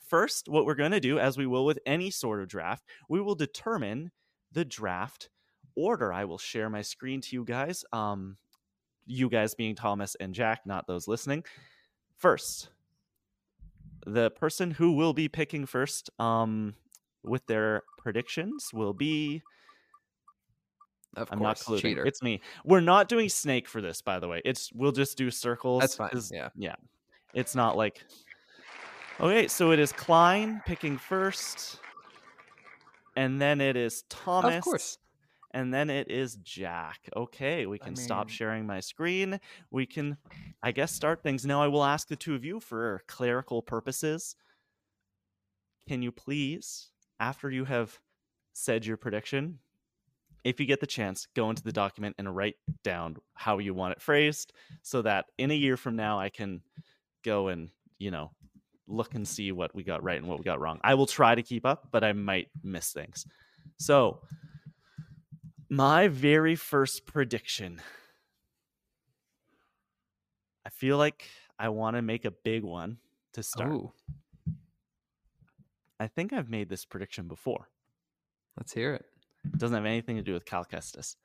First, what we're going to do, as we will with any sort of draft, we will determine the draft order. I will share my screen to you guys. Um, you guys being Thomas and Jack, not those listening. First, the person who will be picking first, um, with their predictions will be. Of I'm not course, colluding. cheater. It's me. We're not doing snake for this, by the way. It's we'll just do circles. That's fine, yeah. yeah. It's not like. Okay, so it is Klein picking first, and then it is Thomas. Of course. And then it is Jack. Okay, we can stop mean- sharing my screen. We can, I guess, start things. Now, I will ask the two of you for clerical purposes. Can you please, after you have said your prediction, if you get the chance, go into the document and write down how you want it phrased so that in a year from now, I can go and, you know, look and see what we got right and what we got wrong. I will try to keep up, but I might miss things. So, my very first prediction. I feel like I want to make a big one to start. Ooh, I think I've made this prediction before. let's hear it. It doesn't have anything to do with Cal Kestis.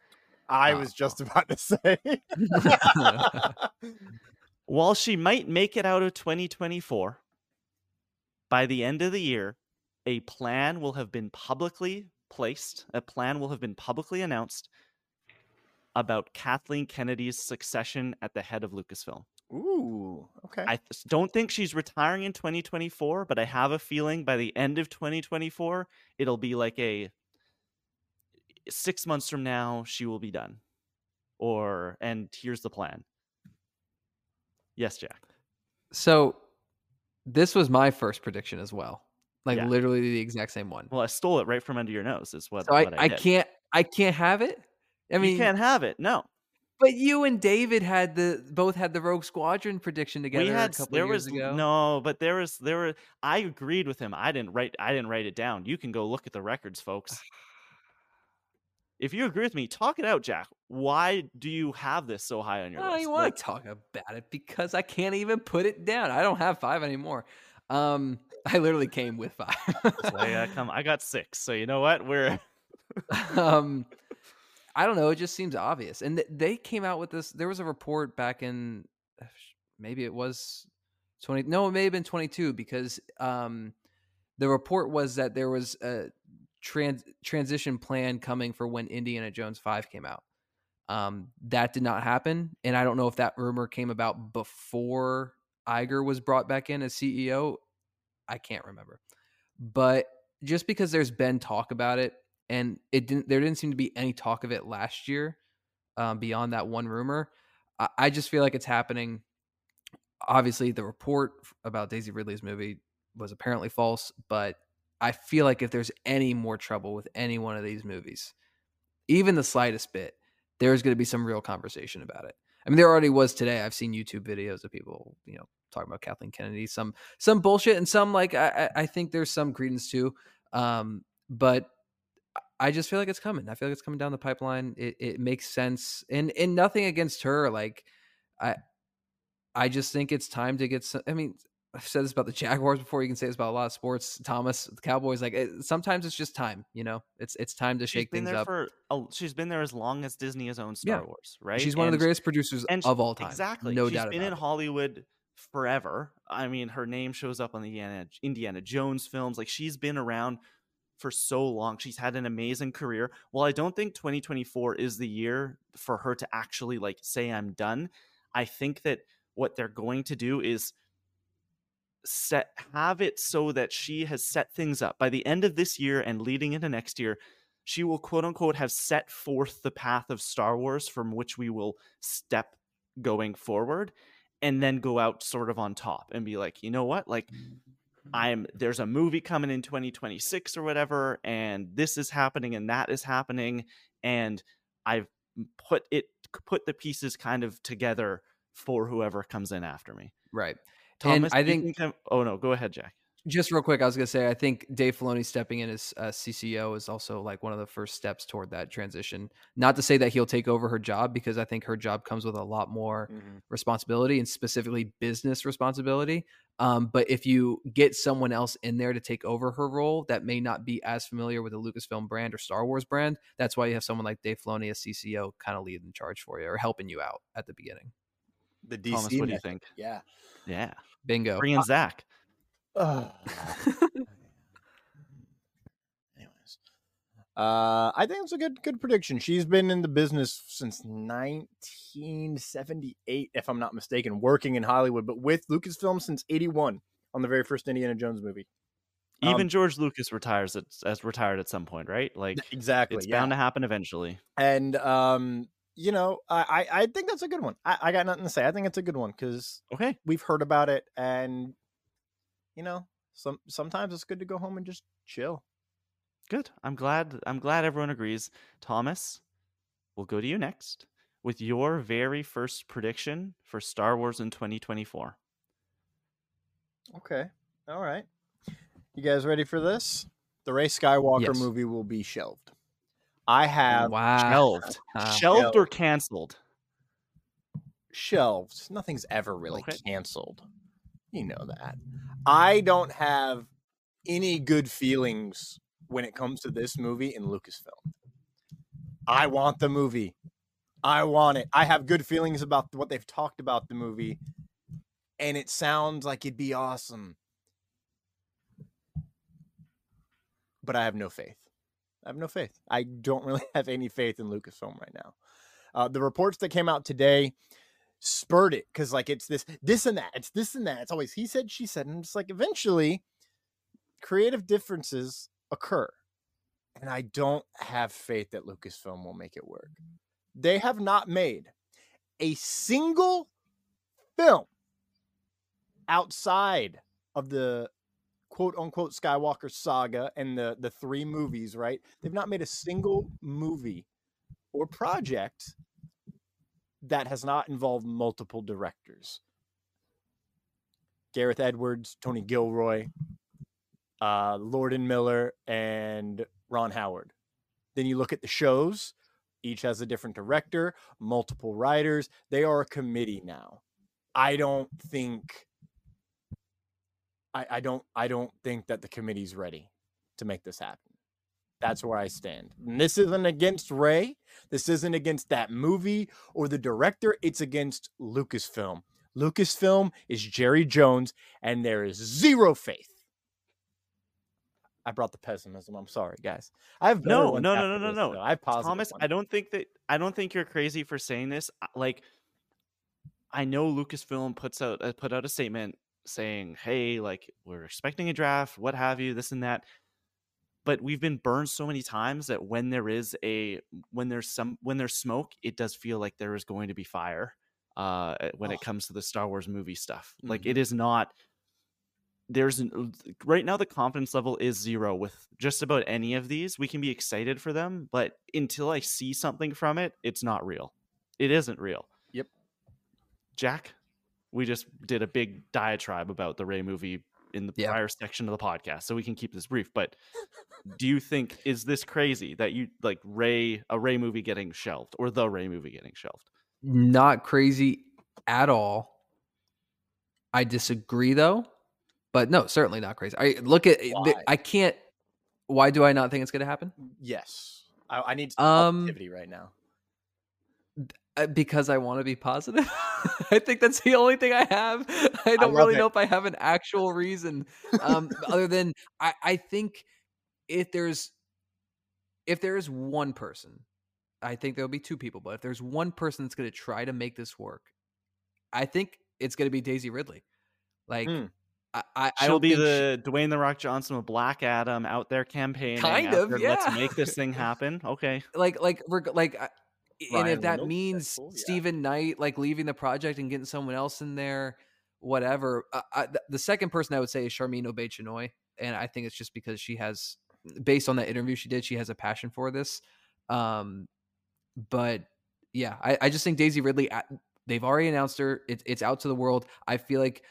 I Uh, was just about to say. *laughs* *laughs* While she might make it out of 2024, by the end of the year, a plan will have been publicly placed, a plan will have been publicly announced about Kathleen Kennedy's succession at the head of Lucasfilm. Ooh, okay. I don't think she's retiring in 2024, but I have a feeling by the end of 2024, it'll be like a six months from now, she will be done. Or, and here's the plan. Yes, Jack. So, this was my first prediction as well. Like Yeah. literally the exact same one. Well, I stole it right from under your nose, is what, So I, what I did. can't I can't have it. I mean, you can't have it. No. but you and David had the both had the Rogue Squadron prediction together we had there was ago. no, but there was there were I agreed with him. I didn't write I didn't write it down. You can go look at the records, folks. If you agree with me, talk it out, Jack. Why do you have this so high on your I don't list? even want Like, to talk about it because I can't even put it down. I don't have five anymore. Um, I literally came with five. got come, I got six. So you know what? We're *laughs* um, I don't know. It just seems obvious. And th- they came out with this. There was a report back in uh, maybe it was twenty. No, it may have been twenty two because um, the report was that there was a trans transition plan coming for when Indiana Jones five came out. Um, that did not happen, and I don't know if that rumor came about before Iger was brought back in as CEO. I can't remember, but just because there's been talk about it, and it didn't, there didn't seem to be any talk of it last year, um, beyond that one rumor. I, I just feel like it's happening. Obviously, the report about Daisy Ridley's movie was apparently false, but I feel like if there's any more trouble with any one of these movies, even the slightest bit, there's going to be some real conversation about it. I mean, there already was today. I've seen YouTube videos of people, you know, talking about Kathleen Kennedy, some some bullshit, and some like I, I I think there's some credence to. Um, but I just feel like it's coming. I feel like it's coming down the pipeline. It it makes sense, and and nothing against her. Like I I just think it's time to get some. I mean, I've said this about the *laughs* Jaguars before. You can say this about a lot of sports. Thomas, the Cowboys. Like it, sometimes it's just time. You know, it's it's time to she's shake been things up. for a, she's been there as long as Disney has owned Star Yeah. Wars, right? She's one of the greatest producers and of all time. Exactly. no she's doubt been about in it. Hollywood forever. I mean, her name shows up on the Indiana, Indiana Jones films. Like she's been around for so long. She's had an amazing career. While I don't think 2024 is the year for her to actually like say I'm done, I think that what they're going to do is set have it so that she has set things up by the end of this year and leading into next year she will quote unquote have set forth the path of Star Wars from which we will step going forward and then go out sort of on top and be like, you know what? Like I'm there's a movie coming in 2026 or whatever and this is happening and that is happening and I've put it put the pieces kind of together for whoever comes in after me. Right. Thomas, I do you think- I'm- oh no, go ahead, Jack. Just real quick, I was gonna say I think Dave Filoni stepping in as uh, CCO is also like one of the first steps toward that transition. Not to say that he'll take over her job because I think her job comes with a lot more Mhm. responsibility and specifically business responsibility. Um, but if you get someone else in there to take over her role that may not be as familiar with the Lucasfilm brand or Star Wars brand, that's why you have someone like Dave Filoni as CCO kind of leading the charge for you or helping you out at the beginning. The DC. Thomas, what do you think? Yeah. Yeah. Bingo. Bring in Zach. Ugh. *laughs* Anyways, uh, I think it's a good good prediction. She's been in the business since 1978, if I'm not mistaken, working in Hollywood, but with Lucasfilm since '81 on the very first Indiana Jones movie. Even Um, George Lucas retires at, as retired at some point, right? Like exactly, it's yeah. bound to happen eventually. And um, you know, I, I I think that's a good one. I, I got nothing to say. I think it's a good one because Okay. we've heard about it, and you know, some sometimes it's good to go home and just chill. Good. I'm glad I'm glad everyone agrees. Thomas, we'll go to you next with your very first prediction for Star Wars in 2024. Okay. All right. You guys ready for this? The Rey Skywalker Yes. movie will be shelved. I have wow. Shelved. Ah. Shelved or canceled? shelved. Nothing's ever really Okay. canceled. You know that. I don't have any good feelings when it comes to this movie in Lucasfilm. I want the movie. I want it. I have good feelings about what they've talked about the movie, and it sounds like it'd be awesome. But I have no faith. I have no faith. I don't really *laughs* have any faith in Lucasfilm right now. Uh, the reports that came out today spurred it because like it's this this and that it's this and that it's always he said she said and it's like eventually creative differences occur and i don't have faith that lucasfilm will make it work. Mm. They have not made a single film outside of the quote unquote skywalker saga and the the three movies right? They've not made a single movie or project that has not involved multiple directors. Gareth Edwards, Tony Gilroy, uh, Lord and Miller, and Ron Howard. Then you look at the shows, each has a different director, multiple writers. They are a committee now. I don't think I, I don't I don't think that the committee's ready to make this happen. That's where I stand. And this isn't against Rey. This isn't against that movie or the director. It's against Lucasfilm. Lucasfilm is Jerry Jones, and there is zero faith. I brought the pessimism. I'm sorry, guys. I have No, no, no, no, no, no. I positive Thomas, ones. I don't think that I don't think you're crazy for saying this. Like, I know Lucasfilm puts out uh, put out a statement saying, "Hey, like we're expecting a draft, what have you, this and that." But we've been burned so many times that when there is a when there's some when there's smoke, it does feel like there is going to be fire. Uh, when it Oh. comes to the Star Wars movie stuff, like Mhm. it is not there's an, right now the confidence level is zero with just about any of these. We can be excited for them, but until I see something from it, it's not real. It isn't real. Yep. Jack, we just did a big diatribe about the Rey movie in the Yeah. prior section of the podcast, so we can keep this brief. But *laughs* do you think is this crazy that you like Rey a Rey movie getting shelved or the Rey movie getting shelved? Not crazy at all. I disagree though, but no, certainly not crazy. I look at Why? I can't. Why do I not think it's going to happen? Yes. I, I need Um, positivity right now. Uh, because I want to be positive. *laughs* I think that's the only thing I have. *laughs* I don't love really it. know if I have an actual reason, um, *laughs* other than I, I think if there's if there is one person, I think there'll be two people, but if there's one person that's going to try to make this work, I think it's going to be Daisy Ridley. Like Hmm. I, I, I She'll don't be think she- the Dwayne the Rock Johnson with Black Adam out there campaigning. Kind of, there, Let's make this thing happen. Okay. like like reg- like I- and if that Reynolds, means Deadpool, yeah. Steven Knight like leaving the project and getting someone else in there, whatever. Uh, I, the second person I would say is Sharmeen Obaid-Chinoy, and I think it's just because she has, based on that interview she did, she has a passion for this. Um, but yeah, I, I just think Daisy Ridley. They've already announced her. It's it's out to the world. I feel like,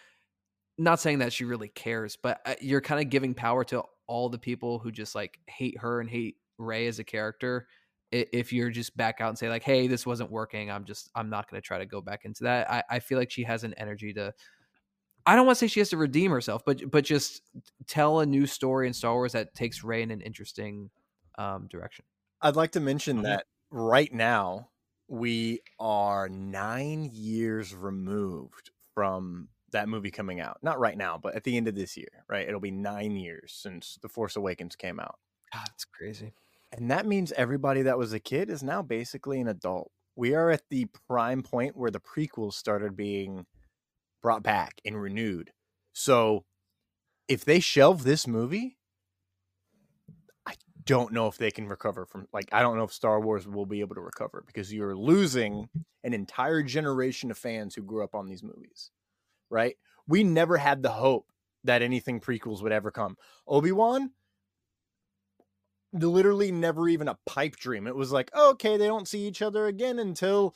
not saying that she really cares, but uh, you're kind of giving power to all the people who just like hate her and hate Rey as a character if you're just back out and say like hey this wasn't working i'm just i'm not going to try to go back into that I, I feel like she has an energy to i don't want to say she has to redeem herself but but just tell a new story in star wars that takes Rey in an interesting um direction I'd like to mention Okay. that right now we are nine years removed from that movie coming out. Not right now, but at the end of this year, right? It'll be nine years since The Force Awakens came out. god it's crazy And that means everybody that was a kid is now basically an adult. We are at the prime point where the prequels started being brought back and renewed. So if they shelve this movie, I don't know if they can recover from like I don't know if Star Wars will be able to recover because you're losing an entire generation of fans who grew up on these movies. Right? We never had the hope that anything prequels would ever come. Obi-Wan literally never even a pipe dream. It was like, oh, okay, they don't see each other again until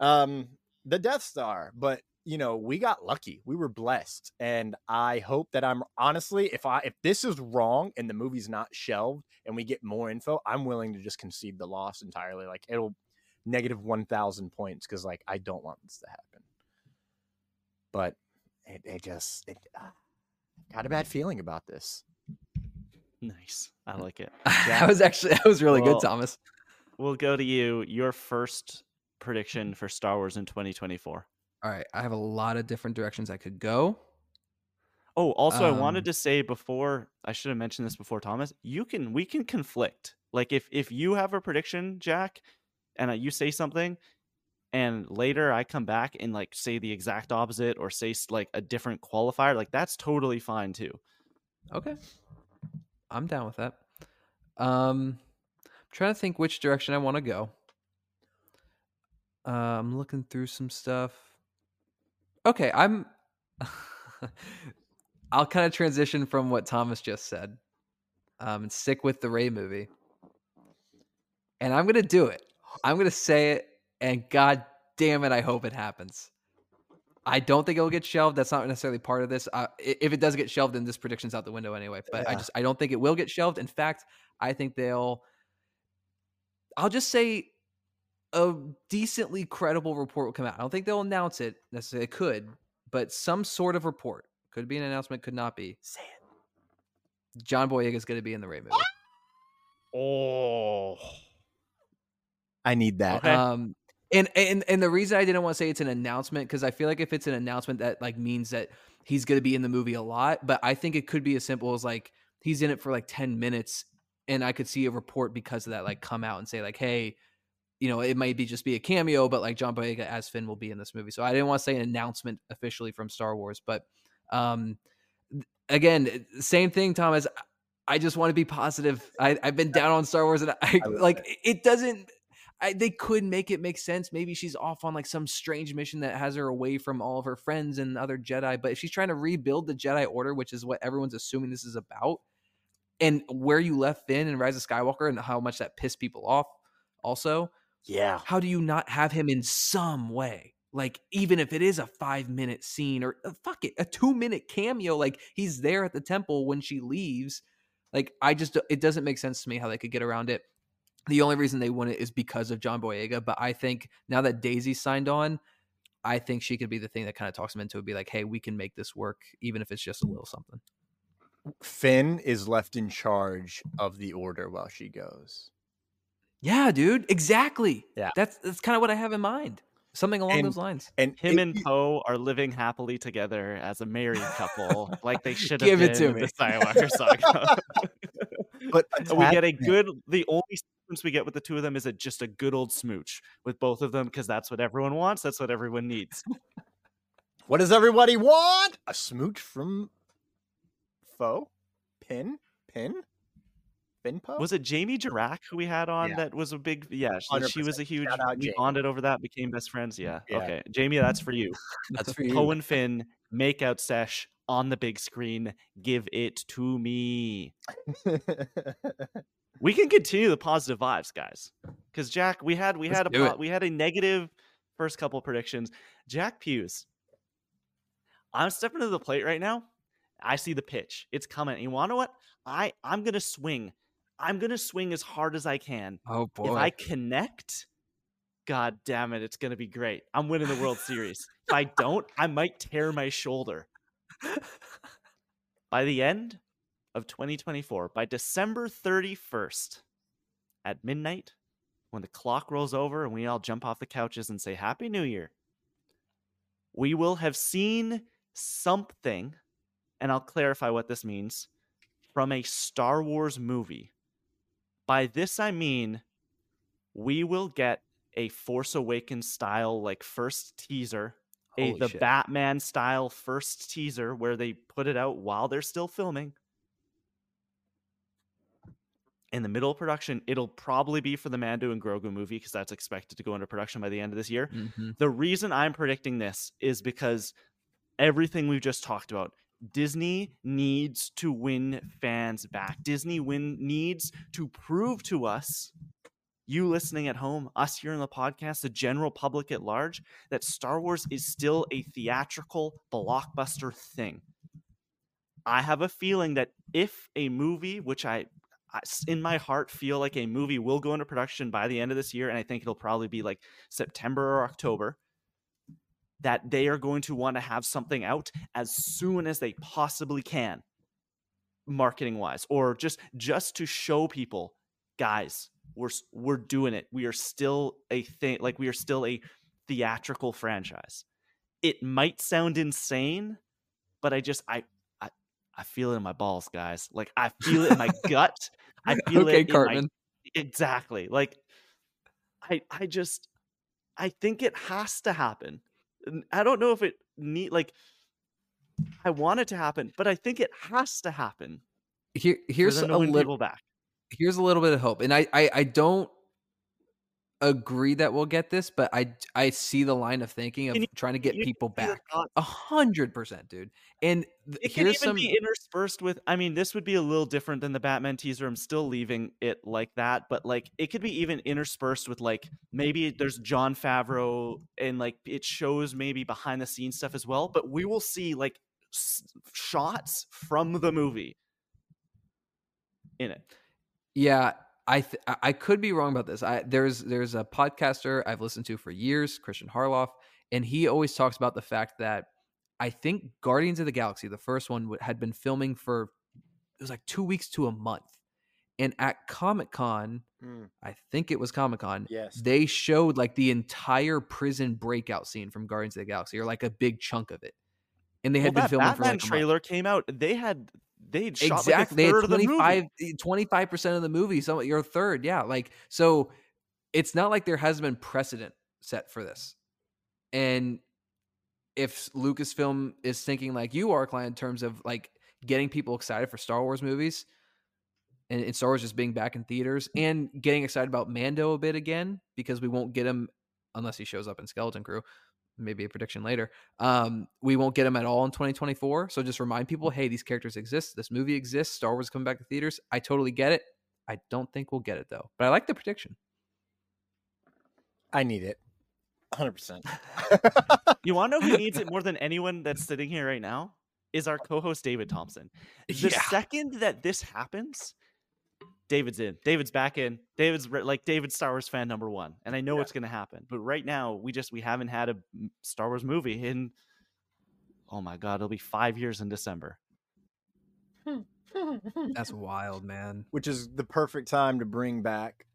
um the Death Star. But you know, we got lucky. We were blessed. And I hope that I'm honestly, if I if this is wrong and the movie's not shelved and we get more info, I'm willing to just concede the loss entirely. Like it'll negative one thousand points because like I don't want this to happen. But it, it just it uh, got a bad feeling about this. Nice. I *laughs* like it. that was actually that was really Well, good thomas We'll go to you. Your first prediction for Star Wars in 2024. all right i have a lot of different directions i could go Oh, also, I Um, wanted to say before I should have mentioned this before, Thomas. You can we can conflict. Like if if you have a prediction, Jack, and you say something, and later I come back and like say the exact opposite or say like a different qualifier, like that's totally fine too. Okay. I'm down with that. Um I'm trying to think which direction I want to go. Uh, I'm looking through some stuff. Okay, I'm *laughs* I'll kind of transition from what Thomas just said. Um and stick with the Rey movie. And I'm going to do it. I'm going to say it and god damn it I hope it happens. I don't think it'll get shelved. That's not necessarily part of this. Uh, if it does get shelved, then this prediction's out the window anyway. But I just I don't think it will get shelved. In fact, I think they'll. I'll just say a decently credible report will come out. I don't think they'll announce it necessarily. It could, but some sort of report could be an announcement, could not be. Say it. John Boyega is going to be in the Rey movie. Oh, I need that. Okay. Um, and and and the reason I didn't want to say it's an announcement because I feel like if it's an announcement that like means that he's going to be in the movie a lot, but I think it could be as simple as like he's in it for like ten minutes, and I could see a report because of that like come out and say like, hey, you know, it might be just be a cameo, but like John Boyega as Finn will be in this movie. So I didn't want to say an announcement officially from Star Wars, but um, again, same thing, Thomas. I just want to be positive. I, I've been down on Star Wars, and I, love like it doesn't. I, they could make it make sense. Maybe she's off on like some strange mission that has her away from all of her friends and other Jedi. But if she's trying to rebuild the Jedi Order, which is what everyone's assuming this is about, and where you left Finn and Rise of Skywalker and how much that pissed people off, also, Yeah. how do you not have him in some way? Like even if it is a five minute scene or uh, fuck it, a two minute cameo, like he's there at the temple when she leaves. Like I just it doesn't make sense to me how they could get around it. The only reason they won it is because of John Boyega, but I think now that Daisy signed on, I think she could be the thing that kind of talks him into it. Be like, hey, we can make this work, even if it's just a little something. Finn is left in charge of the order while she goes. Yeah, dude, exactly. Yeah. that's that's kind of what I have in mind. Something along And- those lines. And Him it- and Poe are living happily together as a married couple, like they *laughs* should have Give been it to in me. the Skywalker saga. *laughs* *laughs* *laughs* but we get a good. The only sequence we get with the two of them is a, just a good old smooch with both of them because that's what everyone wants. That's what everyone needs. What does everybody want? A smooch from Foe? Pin? Pin? Finpo? Was it Jamie Jirac who we had on Yeah. that was a big? Yeah, she, she was a huge. We bonded over that, became best friends. Yeah. Yeah. Okay, Jamie, that's for you. *laughs* That's *laughs* for Poe and Finn makeout sesh on the big screen. Give it to me. *laughs* we can continue the positive vibes, guys. Because Jack, we had we Let's had a we had a negative first couple predictions. Jack Pues, I'm stepping to the plate right now. I see the pitch. It's coming. You want to know what? I I'm gonna swing. I'm gonna swing as hard as I can. Oh boy. If I connect, god damn it, it's gonna be great. I'm winning the World *laughs* Series. If I don't, I might tear my shoulder. *laughs* By the end of 2024, by December 31st at midnight, when the clock rolls over and we all jump off the couches and say Happy New Year, we will have seen something, and I'll clarify what this means, from a Star Wars movie. By this, I mean we will get a Force Awakens style, like first teaser, a Holy the shit. Batman style first teaser where they put it out while they're still filming. In the middle of production, it'll probably be for the Mando and Grogu movie because that's expected to go into production by the end of this year. Mhm. The reason I'm predicting this is because everything we've just talked about, Disney needs to win fans back. Disney win needs to prove to us, you listening at home, us here in the podcast, the general public at large, that Star Wars is still a theatrical blockbuster thing. I have a feeling that if a movie, which I in my heart feel like a movie will go into production by the end of this year, and I think it'll probably be like September or October, that they are going to want to have something out as soon as they possibly can, marketing wise, or just just to show people, guys, we're we're doing it. We are still a thing, like we are still a theatrical franchise. It might sound insane, but I just I I, I feel it in my balls, guys. Like I feel it in my *laughs* gut. I feel Okay, it in my- exactly. Like I I just I think it has to happen. I don't know if it need like I want it to happen, but I think it has to happen. Here, here's a little back. Here's a little bit of hope, and I, I I don't agree that we'll get this, but I I see the line of thinking of you- trying to get people back. A hundred percent, dude. And th- It can even some. be interspersed with. I mean, this would be a little different than the Batman teaser. I'm still leaving it like that, but like it could be even interspersed with like maybe there's Jon Favreau and like it shows maybe behind the scenes stuff as well. But we will see like s- shots from the movie in it. Yeah, I th- I- could be wrong about this. I there's there's a podcaster I've listened to for years, Christian Harloff, and he always talks about the fact that I think Guardians of the Galaxy, the first one, had been filming for it was like two weeks to a month, and at Comic Con, Mm, I think it was Comic Con, yes. they showed like the entire prison breakout scene from Guardians of the Galaxy, or like a big chunk of it, and they Well, had been that filming Batman for like a month. trailer came out. They had they'd shot exactly like they of the had movie. Eh, 25 percent of the movie so your third yeah like so it's not like there has been precedent set for this and if lucasfilm is thinking like you are Klein in terms of like getting people excited for star wars movies and, and star wars just being back in theaters mm. and getting excited about mando a bit again because we won't get him unless he shows up in skeleton crew maybe a prediction later. Um, we won't get them at all in 2024. So just remind people, hey, these characters exist. This movie exists. Star Wars is coming back to theaters. I totally get it. I don't think we'll get it though. But I like the prediction. I need it. Hundred percent. *laughs* You want to know who *laughs* needs it more than anyone that's sitting here right now? Is our co-host David Thompson. The Yeah. second that this happens, David's in. David's back in. David's re- like David's Star Wars fan number one, and I know it's going to happen. But right now, we just we haven't had a Star Wars movie in. Oh my god, it'll be five years in December. That's *laughs* wild, man. Which is the perfect time to bring back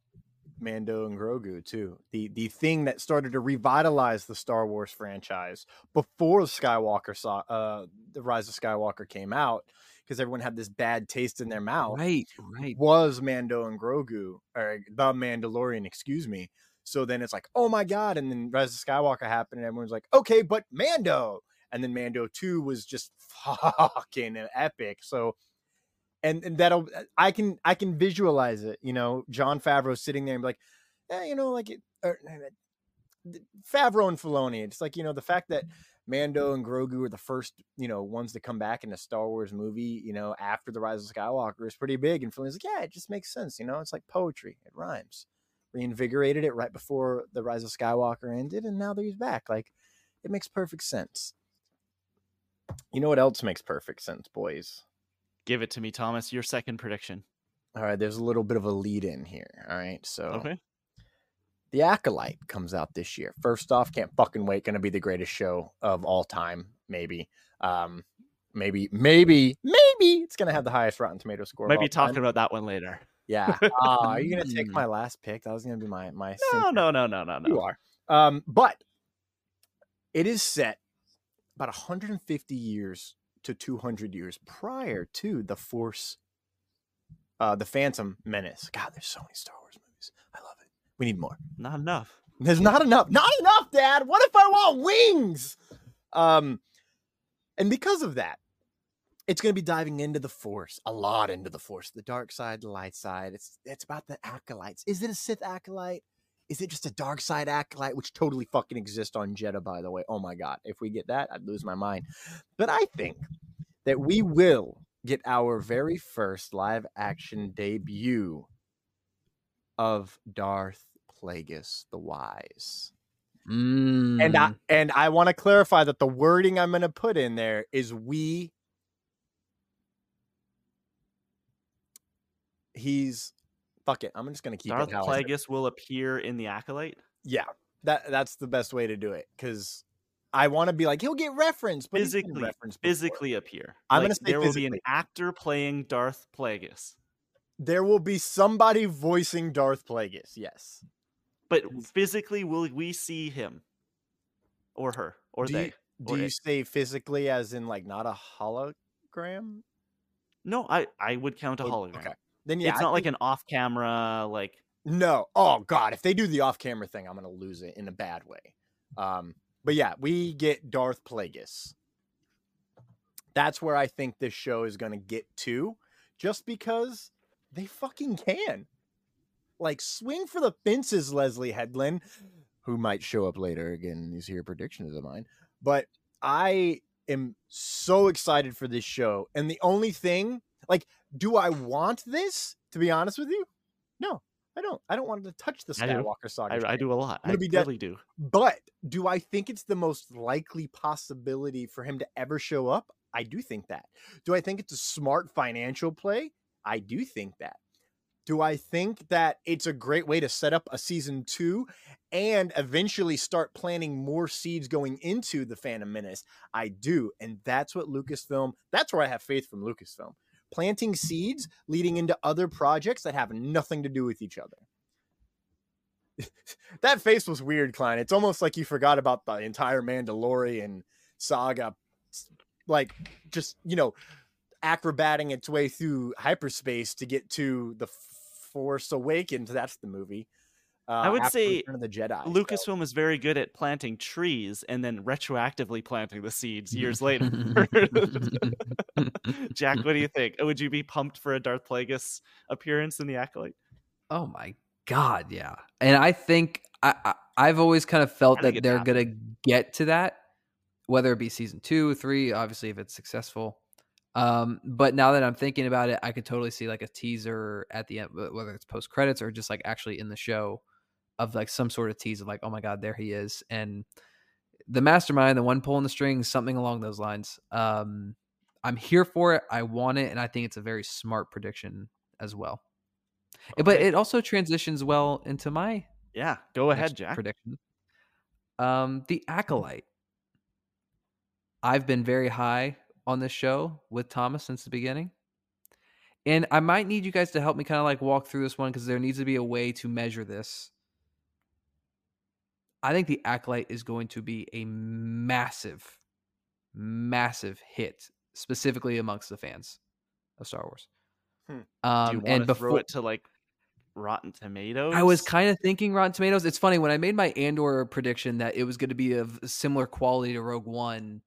Mando and Grogu too. The the thing that started to revitalize the Star Wars franchise before Skywalker saw uh the Rise of Skywalker came out because everyone had this bad taste in their mouth. Right, right. Was Mando and Grogu or the Mandalorian, excuse me. So then it's like, oh my god, and then Rise of Skywalker happened, and everyone's like, okay, but Mando, and then Mando Two was just *laughs* fucking epic. So and, and that'll uh, I can I can visualize it. You know, Jon Favreau sitting there and be like, yeah, you know, like it, or, uh, Favreau and Filoni. It's like you know the fact that mm. Mando and Grogu were the first you know ones to come back in a Star Wars movie. You know, after the Rise of Skywalker is pretty big, and Filoni's like, yeah, it just makes sense. You know, it's like poetry. It rhymes. Reinvigorated it right before the Rise of Skywalker ended, and now that he's back, like it makes perfect sense. You know what else makes perfect sense, boys? Give it to me, Thomas. Your second prediction. All right, there's a little bit of a lead in here. All right, so Okay. The Acolyte comes out this year. First off, can't fucking wait. Going to be the greatest show of all time, maybe. Um, maybe, maybe, maybe it's going to have the highest Rotten Tomato score. of Might be talking time. about that one later. Yeah. Ah, are you going to take *laughs* my last pick? That was going to be my my. No, no, no, no, no, no. You are. Um, but it is set about 150 years to 200 years prior to the Force, uh, the Phantom Menace. God, there's so many Star Wars movies. I love it. We need more. Not enough. There's not enough. Not enough, Dad. What if I want wings? Um, and because of that, it's going to be diving into the Force, a lot into the Force, the dark side, the light side. It's it's about the acolytes. Is it a Sith acolyte? Is it just a dark side acolyte, which totally fucking exists on Jedha, by the way? Oh my god, if we get that, I'd lose my mind. But I think that we will get our very first live action debut of Darth Plagueis the Wise. And I Mm. and I want to clarify that the wording I'm going to put in there is we he's fuck it. I'm just going to keep Darth it. Plagueis will appear in the Acolyte. Yeah. That that's the best way to do it cuz I want to be like he'll get referenced, but Physically, reference physically appear. I'm Like, gonna say there will be an actor playing Darth Plagueis, There will be somebody voicing Darth Plagueis. Yes. But physically, will we see him or her or do they? you, do or you it? say physically as in like not a hologram? No, I I would count a hologram. Okay. Then yeah, it's I not like an off-camera like. No. Oh God, if they do the off-camera thing, I'm gonna lose it in a bad way. Um, but yeah, we get Darth Plagueis. That's where I think this show is gonna get to, just because they fucking can. Like swing for the fences, Leslie Headland, who might show up later. Again, these here predictions of mine. But I am so excited for this show. And the only thing, like, do I want this? To be honest with you, no, I don't. I don't want to touch the I. Skywalker saga. I, I do a lot. I gonna be dead. really do. But do I think it's the most likely possibility for him to ever show up? I do think that. Do I think it's a smart financial play? I do think that. Do I think that it's a great way to set up a season two and eventually start planting more seeds going into the Phantom Menace? I do. And that's what mm. Lucasfilm, that's where I have faith from Lucasfilm. Planting mm. seeds leading into other projects that have nothing to do with each other *laughs* that face was weird, Klein. It's almost like you forgot about the entire Mandalorian saga, like just you know, acrobating its way through hyperspace to get to the Force Awakens. That's the movie. Uh, I would say Return of the Jedi. so- Lucasfilm is very good at planting trees and then retroactively planting the seeds years later. *laughs* *laughs* Jack, what do you think? Would you be pumped for a Darth Plagueis appearance in the Acolyte? Oh my god, yeah. And I think I, I I've always kind of felt that they're happening. gonna get to that, whether it be season two, three, obviously if it's successful. Um, but now that I'm thinking about it, I could totally see like a teaser at the end, whether it's post credits or just like actually in the show, of like some sort of tease of like, oh my god, there he is, and the mastermind, the one pulling the strings, something along those lines. Um, I'm here for it. I want it, and I think it's a very smart prediction as well. Okay. But it also transitions well into my yeah. Go ahead, Jack. Prediction. Um, the acolyte. I've been very high on this show with Thomas since the beginning. And I might need you guys to help me kind of like walk through this one because there needs to be a way to measure this. I think the Acolyte is going to be a massive, massive hit, specifically amongst the fans of Star Wars. Hmm. Um, Do you want and to before, throw it to like Rotten Tomatoes? I was kind of thinking Rotten Tomatoes. It's funny when I made my Andor prediction that it was going to be of similar quality to Rogue One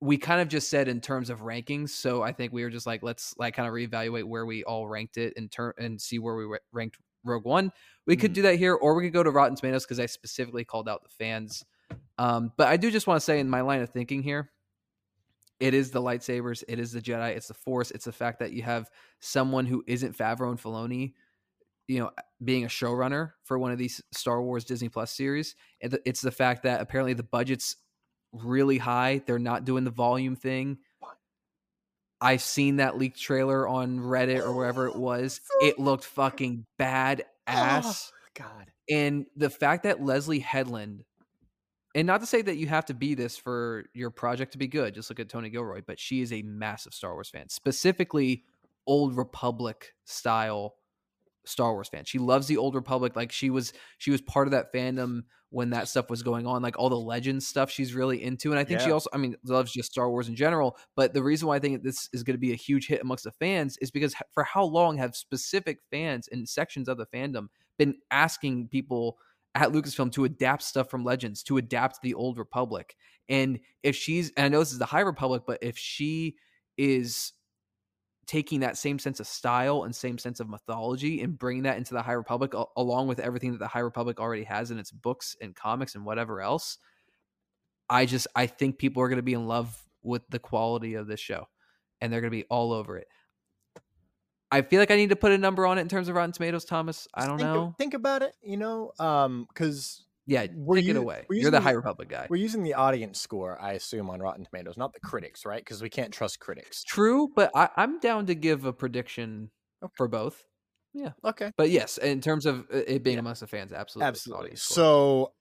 we kind of just said in terms of rankings. So I think we were just like, let's like kind of reevaluate where we all ranked it in turn and see where we ranked Rogue One. We mm-hmm. could do that here, or we could go to Rotten Tomatoes because I specifically called out the fans. Um, but I do just want to say in my line of thinking here, it is the lightsabers, it is the Jedi, it's the Force, it's the fact that you have someone who isn't Favreau and Filoni, you know, being a showrunner for one of these Star Wars Disney Plus series. It's the fact that apparently the budget's really high. They're not doing the volume thing. I've seen that leaked trailer on Reddit or wherever it *gasps* was. It looked fucking bad oh ass. Oh, God. And the fact that Leslie Headland, and not to say that you have to be this for your project to be good, just look at Tony Gilroy, but she is a massive Star Wars fan, specifically Old Republic style Star Wars fan. She loves the Old Republic. Like she was, she was part of that fandom when that stuff was going on, like all the legends stuff she's really into. And I think yeah. she also, I mean, loves just Star Wars in general. But the reason why I think this is going to be a huge hit amongst the fans is because for how long have specific fans and sections of the fandom been asking people at Lucasfilm to adapt stuff from Legends, to adapt the Old Republic? And if she's, and I know this is the High Republic, but if she is taking that same sense of style and same sense of mythology and bringing that into the High Republic, along with everything that the High Republic already has in its books and comics and whatever else. I just I think people are going to be in love with the quality of this show, and they're going to be all over it. I feel like I need to put a number on it in terms of Rotten Tomatoes, Thomas. I don't think, know. Think about it, you know, um, because yeah, take you, it away. You're the High Republic guy. We're using the audience score, I assume, on Rotten Tomatoes, not the critics, right? Because we can't trust critics. True, but I, am down to give a prediction okay. for both. Yeah. Okay. But yes, in terms of uh, it being yeah. amongst the fans, absolutely. Absolutely. So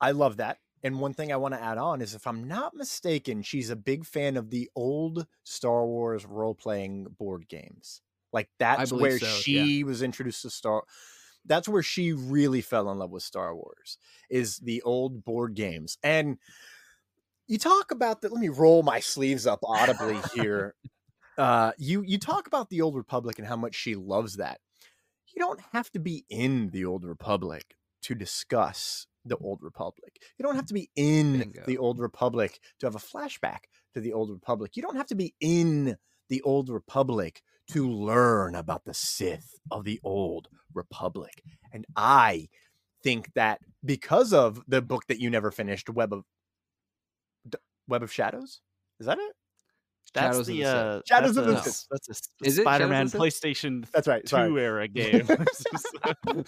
I love that. And one thing I want to add on is if I'm not mistaken, she's a big fan of the old Star Wars role playing board games. Like that's where so, she yeah. was introduced to Star that's where she really fell in love with Star Wars is the old board games. And you talk about that. Let me roll my sleeves up audibly here. *laughs* uh, you you talk about the old Republic and how much she loves that. You don't have to be in the old Republic to discuss the old Republic. You don't have to be in Bingo. the old Republic to have a flashback to the old Republic. You don't have to be in the old Republic to learn about the Sith of the old Republic. And I think that because of the book that you never finished, Web of Web of Shadows, is that it? That's Shadows the, uh, Shadows of the Sith. That's a is Spider-Man PlayStation. That's right. Sorry. Two era *laughs* game. *laughs*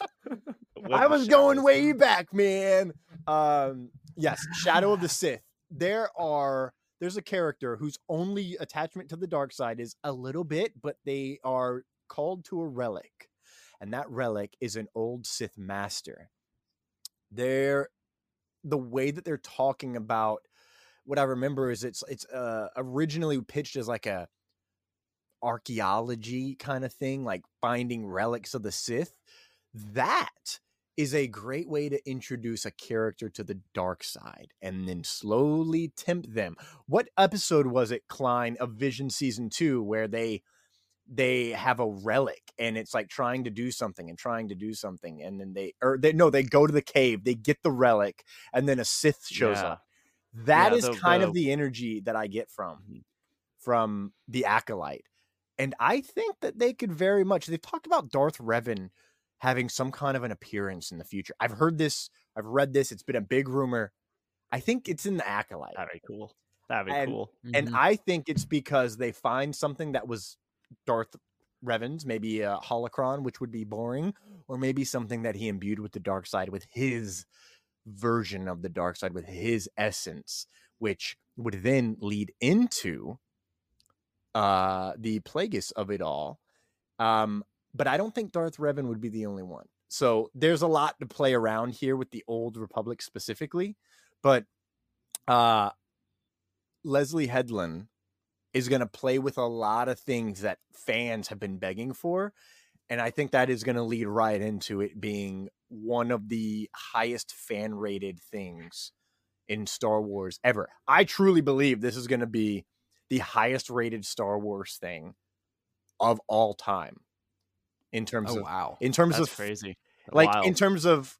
I was going way back, man. Um, yes, Shadow of the Sith. There are there's a character whose only attachment to the dark side is a little bit, but they are called to a relic. And that relic is an old Sith master. They're the way that they're talking about what I remember is it's it's uh, originally pitched as like a archaeology kind of thing, like finding relics of the Sith. That is a great way to introduce a character to the dark side and then slowly tempt them. What episode was it, Klein, of Vision season two, where they they have a relic and it's like trying to do something and trying to do something and then they or they no they go to the cave they get the relic and then a sith shows yeah. up That yeah, is the, kind the... of the energy that i get from mm-hmm. from the acolyte and i think that they could very much they've talked about darth revan having some kind of an appearance in the future. I've heard this, I've read this, it's been a big rumor. I think it's in the acolyte. That'd be cool. That'd be and, cool. And mm-hmm. I think it's because they find something that was Darth Revan's, maybe a holocron, which would be boring, or maybe something that he imbued with the dark side with his version of the dark side with his essence, which would then lead into uh the Plagueis of it all. Um, but I don't think Darth Revan would be the only one. So there's a lot to play around here with the old Republic specifically, but uh Leslie Headland is going to play with a lot of things that fans have been begging for. And I think that is going to lead right into it being one of the highest fan rated things in Star Wars ever. I truly believe this is going to be the highest rated Star Wars thing of all time in terms Oh of wow. in terms That's of crazy. like in terms of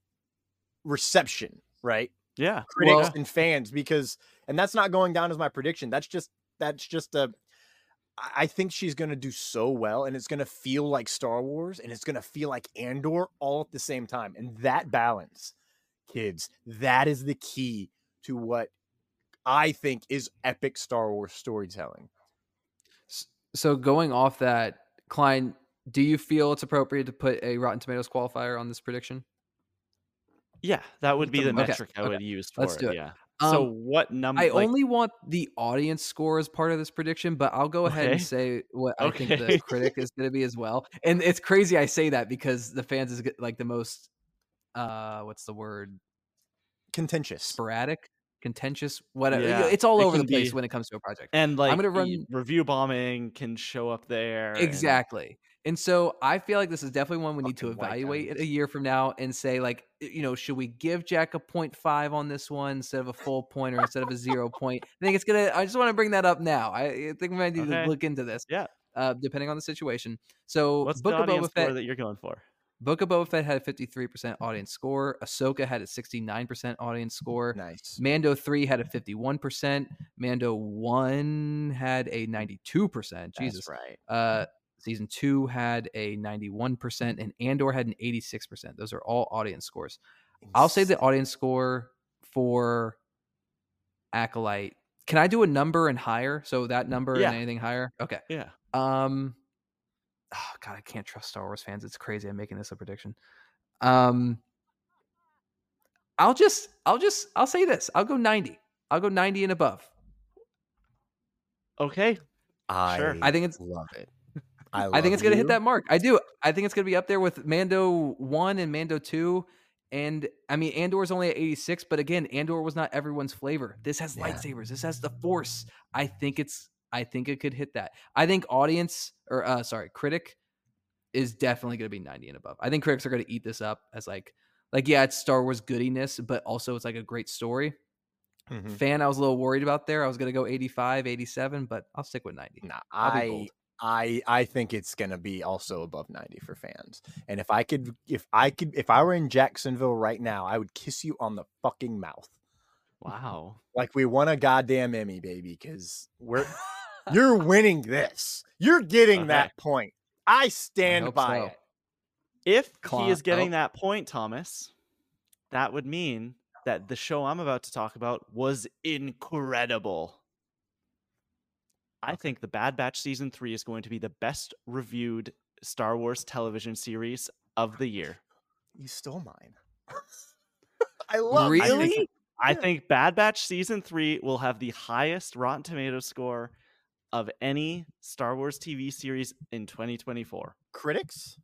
reception, right? yeah. critics Well- and fans because and that's not going down as my prediction that's just that's just a I I think she's going to do so well and it's going to feel like Star Wars and it's going to feel like Andor all at the same time and that balance kids that is the key to what I think is epic Star Wars storytelling So going off that, Klein, do you feel it's appropriate to put a Rotten Tomatoes qualifier on this prediction? Yeah, that would be the Okay, metric I okay. would use for Let's it. do it. Yeah. so Um, what number? I like, only want the audience score as part of this prediction, but I'll go ahead and say what I think the *laughs* critic is going to be as well. And it's crazy I say that because the fans is like the most, uh, what's the word? contentious Sporadic, contentious, whatever. Yeah, It's all it over the place be- when it comes to a project. and like I'm gonna e- run- review bombing can show up there. Exactly. And so I feel like this is definitely one we need to Fucking white evaluate it a year from now and say, like, you know, should we give Jack a 0.5 on this one instead of a full point or instead of a zero point? I think it's gonna. I just want to bring that up now. I, I think we might need Okay. to look into this. Yeah. Uh, depending on the situation. So What's Book the of audience Boba Fett. score that you're going for? Book of Boba Fett had a 53% audience score. Ahsoka had a 69% audience score. nice Mando 3 had a 51%. Mando 1 had a 92%. Jesus. That's right Uh, season two had a 91%, and Andor had an 86%. Those are all audience scores. I'll say the audience score for Acolyte. Can I do a number and higher? So that number Yeah. and anything higher? Okay. Yeah. Um oh god, I can't trust Star Wars fans. It's crazy I'm making this a prediction. Um I'll just I'll just I'll say this. I'll go 90. I'll go 90 and above. Okay. I Sure. I think it's love it I, I think it's gonna hit that mark. I do. I think it's gonna be up there with Mando one and Mando two. And I mean, Andor's only at 86, but again, Andor was not everyone's flavor. This has Yeah. lightsabers. This has the Force. I think it's. I think it could hit that. I think audience or uh sorry, critic is definitely gonna be 90 and above. I think critics are gonna eat this up as like, like yeah, it's Star Wars goodiness, but also it's like a great story. Mhm. Fan, I was a little worried about there. I was gonna go 85, 87, but I'll stick with 90. Nah, I'll be I. I I think it's gonna be also above 90 for fans. And if I could if I could if I were in Jacksonville right now, I would kiss you on the fucking mouth. Wow. Like we won a goddamn Emmy, baby, because we're *laughs* you're winning this. You're getting Okay. that point. I stand hope by so. it. If he is getting oh. that point, Thomas, that would mean that the show I'm about to talk about was incredible. I think The Bad Batch season 3 is going to be the best reviewed Star Wars television series of the year. You stole mine. *laughs* I love I Really? think, I think Bad Batch season 3 will have the highest Rotten Tomatoes score of any Star Wars TV series in 2024. critics.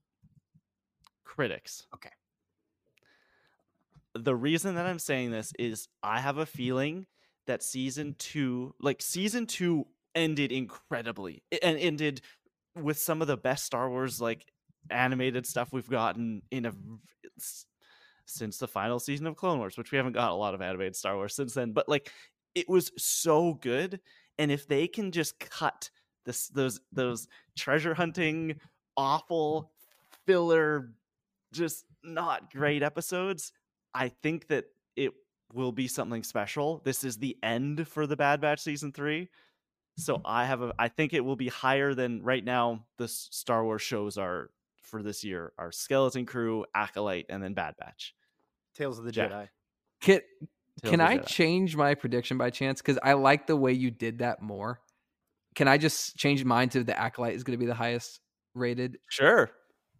critics. Okay. The reason that I'm saying this is I have a feeling that season two, like season two, ended incredibly and ended with some of the best Star Wars like animated stuff we've gotten in a since the final season of Clone Wars, which we haven't got a lot of animated Star Wars since then. But like, it was so good, and if they can just cut this those those treasure hunting awful filler just not great episodes i think that it will be something special this is the end for the bad batch season 3 so i have a i think it will be higher than right now the star wars shows are for this year are skeleton crew acolyte and then bad batch Tales of the Jack. Jedi. Can, Tales can I Jedi. change my prediction by chance? Because I like the way you did that more. Can I just change mine to the acolyte is going to be the highest rated. Sure.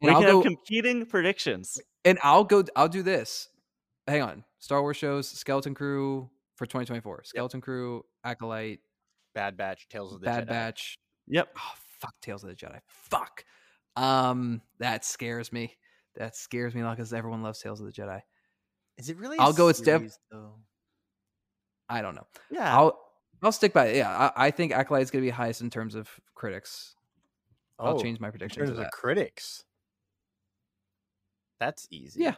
And we I'll can have competing predictions. And I'll go. I'll do this. Hang on. Star Wars shows. Skeleton Crew for 2024. Skeleton Crew. Acolyte. Bad Batch, Tales of the Bad Jedi. Batch. Yep. Oh fuck. Tales of the Jedi. Fuck. Um. That scares me. That scares me because everyone loves Tales of the Jedi. Is it really? I'll go with Steph- though? I don't know. Yeah. I'll I'll stick by it. Yeah, I, I think Acolyte is going to be highest in terms of critics. Oh, I'll change my In prediction terms to of that. critics, that's easy. Yeah,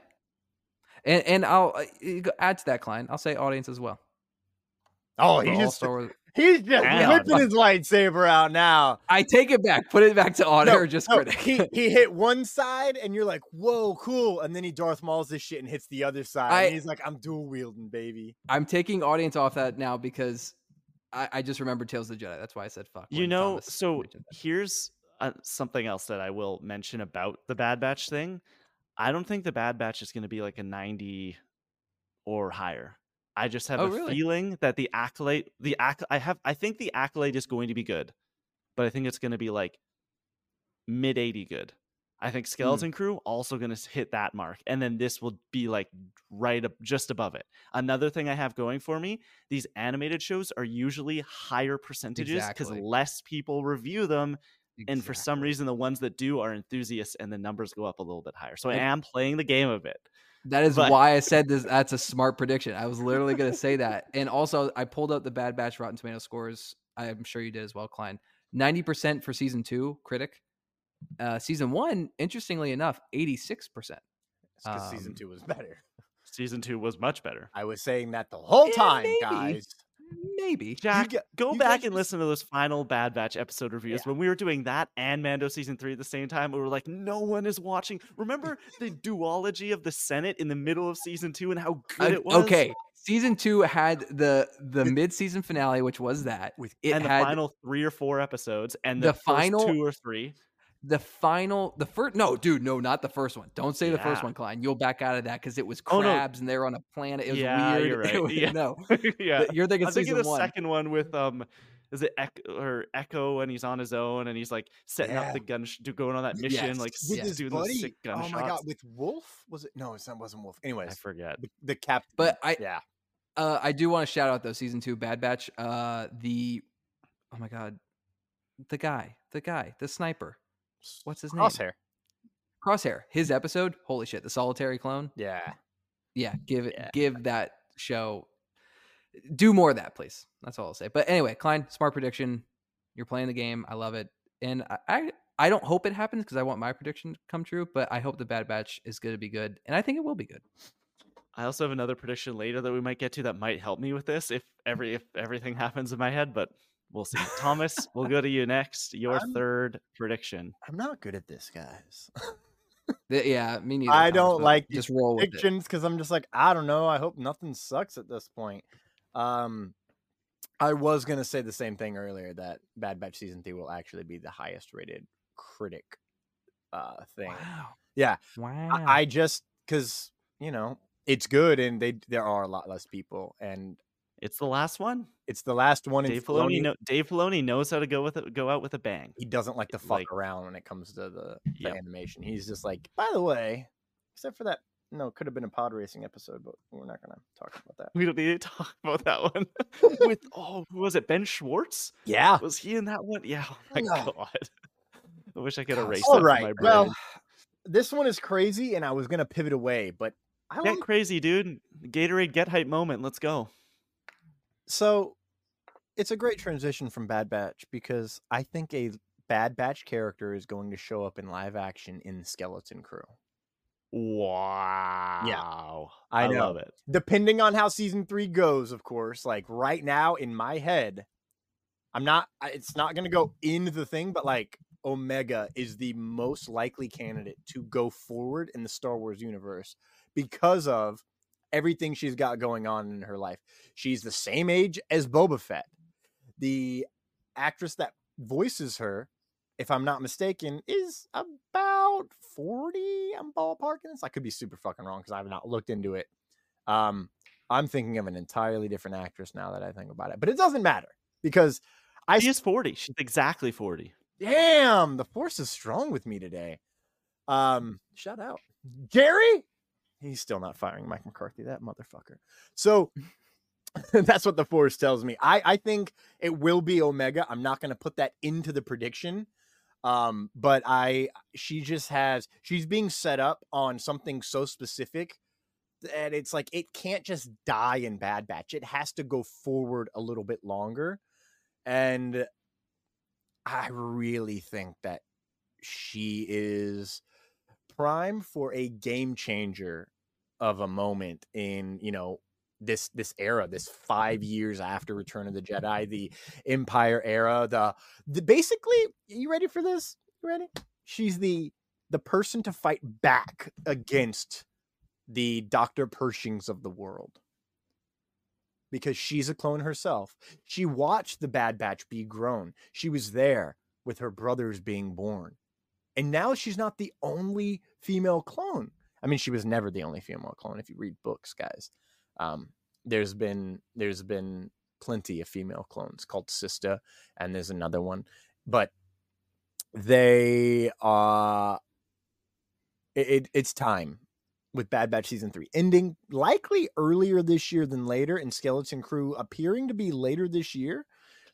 and and I'll uh, add to that, Klein. I'll say audience as well. Oh, he just Star Wars. He's just Damn. whipping his lightsaber out now. I take it back. Put it back to audio No, or just no, critic. he he hit one side, and you're like, "Whoa, cool!" And then he Darth Mauls this shit and hits the other side. I- and he's like, "I'm dual wielding, baby." I'm taking audience off that now because I, I just remember Tales of the Jedi. That's why I said fuck. You know, Thomas so here's uh, something else that I will mention about the Bad Batch thing. I don't think the Bad Batch is going to be like a 90 or higher. I just have Oh, a really? feeling that the accolade, the acc, I have, I think the accolade is going to be good, but I think it's going to be like mid 80 good. I think Hmm. Skeleton Crew also going to hit that mark, and then this will be like right up just above it. Another thing I have going for me: these animated shows are usually higher percentages because Exactly. less people review them, and for some reason, the ones that do are enthusiasts, and the numbers go up a little bit higher. So I am playing the game a bit. That is But- why I said this. That's a smart prediction. I was literally going to say that. *laughs* And also, I pulled up the Bad Batch Rotten Tomato scores. I'm sure you did as well, Klein. 90% for season two, critic. Uh, season one, interestingly enough, 86%. Because season Um, two was better. Season two was much better. I was saying that the whole Yeah, time, maybe. guys. Maybe. Jack, get- go back guys and just- listen to those final Bad Batch episode reviews. Yeah. When we were doing that and Mando season three at the same time, we were like, no one is watching. Remember *laughs* the duology of the Senate in the middle of season two and how good Uh, it was? okay. Season two had the the mid season finale, which was that. With- it and the had final three or four episodes, and the the, first final- two or three. The final the first no dude no not the first one don't say the first one klein you'll back out of that because it was Oh, no. crabs and they were on a planet it was Yeah, weird you're *laughs* right. It was- Yeah. no *laughs* yeah, you're thinking I'm thinking the second one with um, is it Echo or Echo, and he's on his own, and he's like setting Yeah. up the gun, sh- going on that mission, Yes. like With Yeah. his doing buddy. sick Oh gunshots. my god, with Wolf was it? No, it's not. Wasn't Wolf. Anyways i forget. the, the captain. But I- yeah, uh i do want to shout out though season two bad batch uh the oh my god the guy the guy the sniper what's his name? Crosshair. crosshair. His episode? Holy shit the solitary clone? Yeah, yeah give it Yeah. give that show do more of that please. That's all i'll say. But anyway klein smart prediction. You're playing the game. I love it. And i i, I don't hope it happens because i want my prediction to come true but i hope the bad batch is going to be good and i think it will be good. I also have another prediction later that we might get to that might help me with this if every if everything *laughs* happens in my head, but we'll see. Thomas, we'll go to you next. Your I'm- third prediction. I'm not good at this, guys. *laughs* Th- yeah me neither I Thomas, don't like just roll with predictions because I'm just like I don't know. I hope nothing sucks at this point. Um, I was gonna say the same thing earlier that Bad Batch season three will actually be the highest rated critic uh thing. wow Yeah, wow I, I just because you know it's good and they there are a lot less people and It's the last one. it's the last one. Dave Filoni, Filoni- know, Dave Filoni knows how to go with it, go out with a bang. he doesn't like to fuck like- around when it comes to the, the Yep. animation. He's just like, by the way, except for that, no, it could have been a pod racing episode, but we're not gonna talk about that. We don't need to talk about that one. *laughs* with *laughs* oh, who was it? Ben Schwartz? Yeah. Was he in that one? Yeah. Oh my Yeah. god. I wish I could erase All that from right. my brain. Well, this one is crazy, and I was gonna pivot away, but I Get like crazy, dude. Gatorade get hype moment. Let's go. So. It's a great transition from Bad Batch because I think a Bad Batch character is going to show up in live action in Skeleton Crew. Wow. Yeah. I know. love it. depending on how season three goes, of course. Like right now in my head, I'm not. It's not going to go in the thing, but like Omega is the most likely candidate to go forward in the Star Wars universe because of everything she's got going on in her life. She's the same age as Boba Fett. The actress that voices her, if I'm not mistaken, is about 40. I'm ballparking this. I could be super fucking wrong because I have not looked into it. Um, I'm thinking of an entirely different actress now that I think about it, but it doesn't matter because I She is 40. She's exactly 40. Damn, the force is strong with me today. Um, shout out. Gary? He's still not firing Mike McCarthy, that motherfucker. So *laughs* that's what the force tells me. I, I think it will be Omega. I'm not gonna put that into the prediction. Um, but I she just has she's being set up on something so specific that it's like it can't just die in Bad Batch. It has to go forward a little bit longer. And I really think that she is prime for a game changer of a moment in, you know, this this era, this five mm-hmm. years after Return of the Jedi, the Empire era, the the basically, you ready for this? You ready? She's the the person to fight back against the Dr. Pershings of the world. Because she's a clone herself. She watched the Bad Batch be grown. She was there with her brothers being born. And now she's not the only female clone. I mean, she was never the only female clone if you read books, guys. Um, there's been there's been plenty of female clones called Sista, and there's another one, but they uh it, it, it's time with Bad Batch season three ending likely earlier this year than later, and Skeleton Crew appearing to be later this year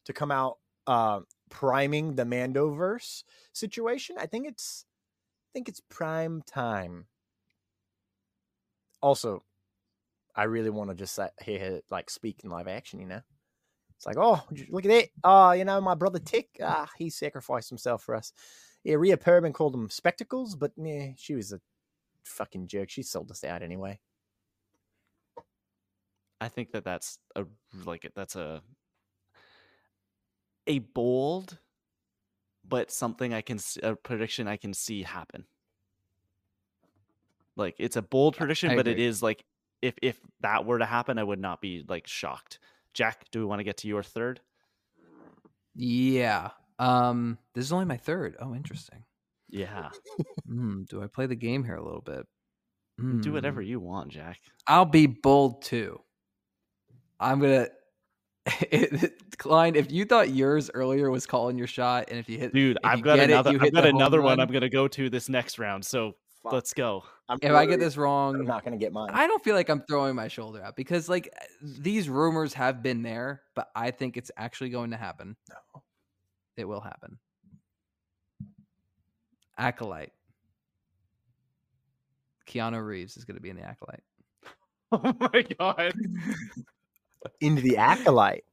to come out uh priming the Mandoverse situation. I think it's I think it's prime time. Also, I really want to just hear her like speak in live action, you know. It's like, oh, look at it. Oh, you know, my brother Tick, ah, he sacrificed himself for us. Yeah, Rhea Perlman called them spectacles, but yeah, she was a fucking jerk. She sold us out anyway. I think that that's a like that's a a bold but something I can a prediction I can see happen. Like it's a bold prediction, but it is like if if that were to happen, I would not be like shocked. Jack, do we want to get to your third? Yeah. Um, this is only my third. Oh, interesting. Yeah. mm, do I play the game here a little bit? Mm. Do whatever you want, Jack. I'll be bold too. I'm gonna. *laughs* Klein, if you thought yours earlier was calling your shot, and if you hit, dude, I've got another. It, I've got another one. I'm gonna go to this next round. So Fuck. let's go. I'm if I get this wrong, I'm not going to get mine. I don't feel like I'm throwing my shoulder out because like eh, these rumors have been there, but I think it's actually going to happen. No. It will happen. Acolyte. Keanu Reeves is going to be in the Acolyte. *laughs* Oh my god. *laughs* Into the Acolyte.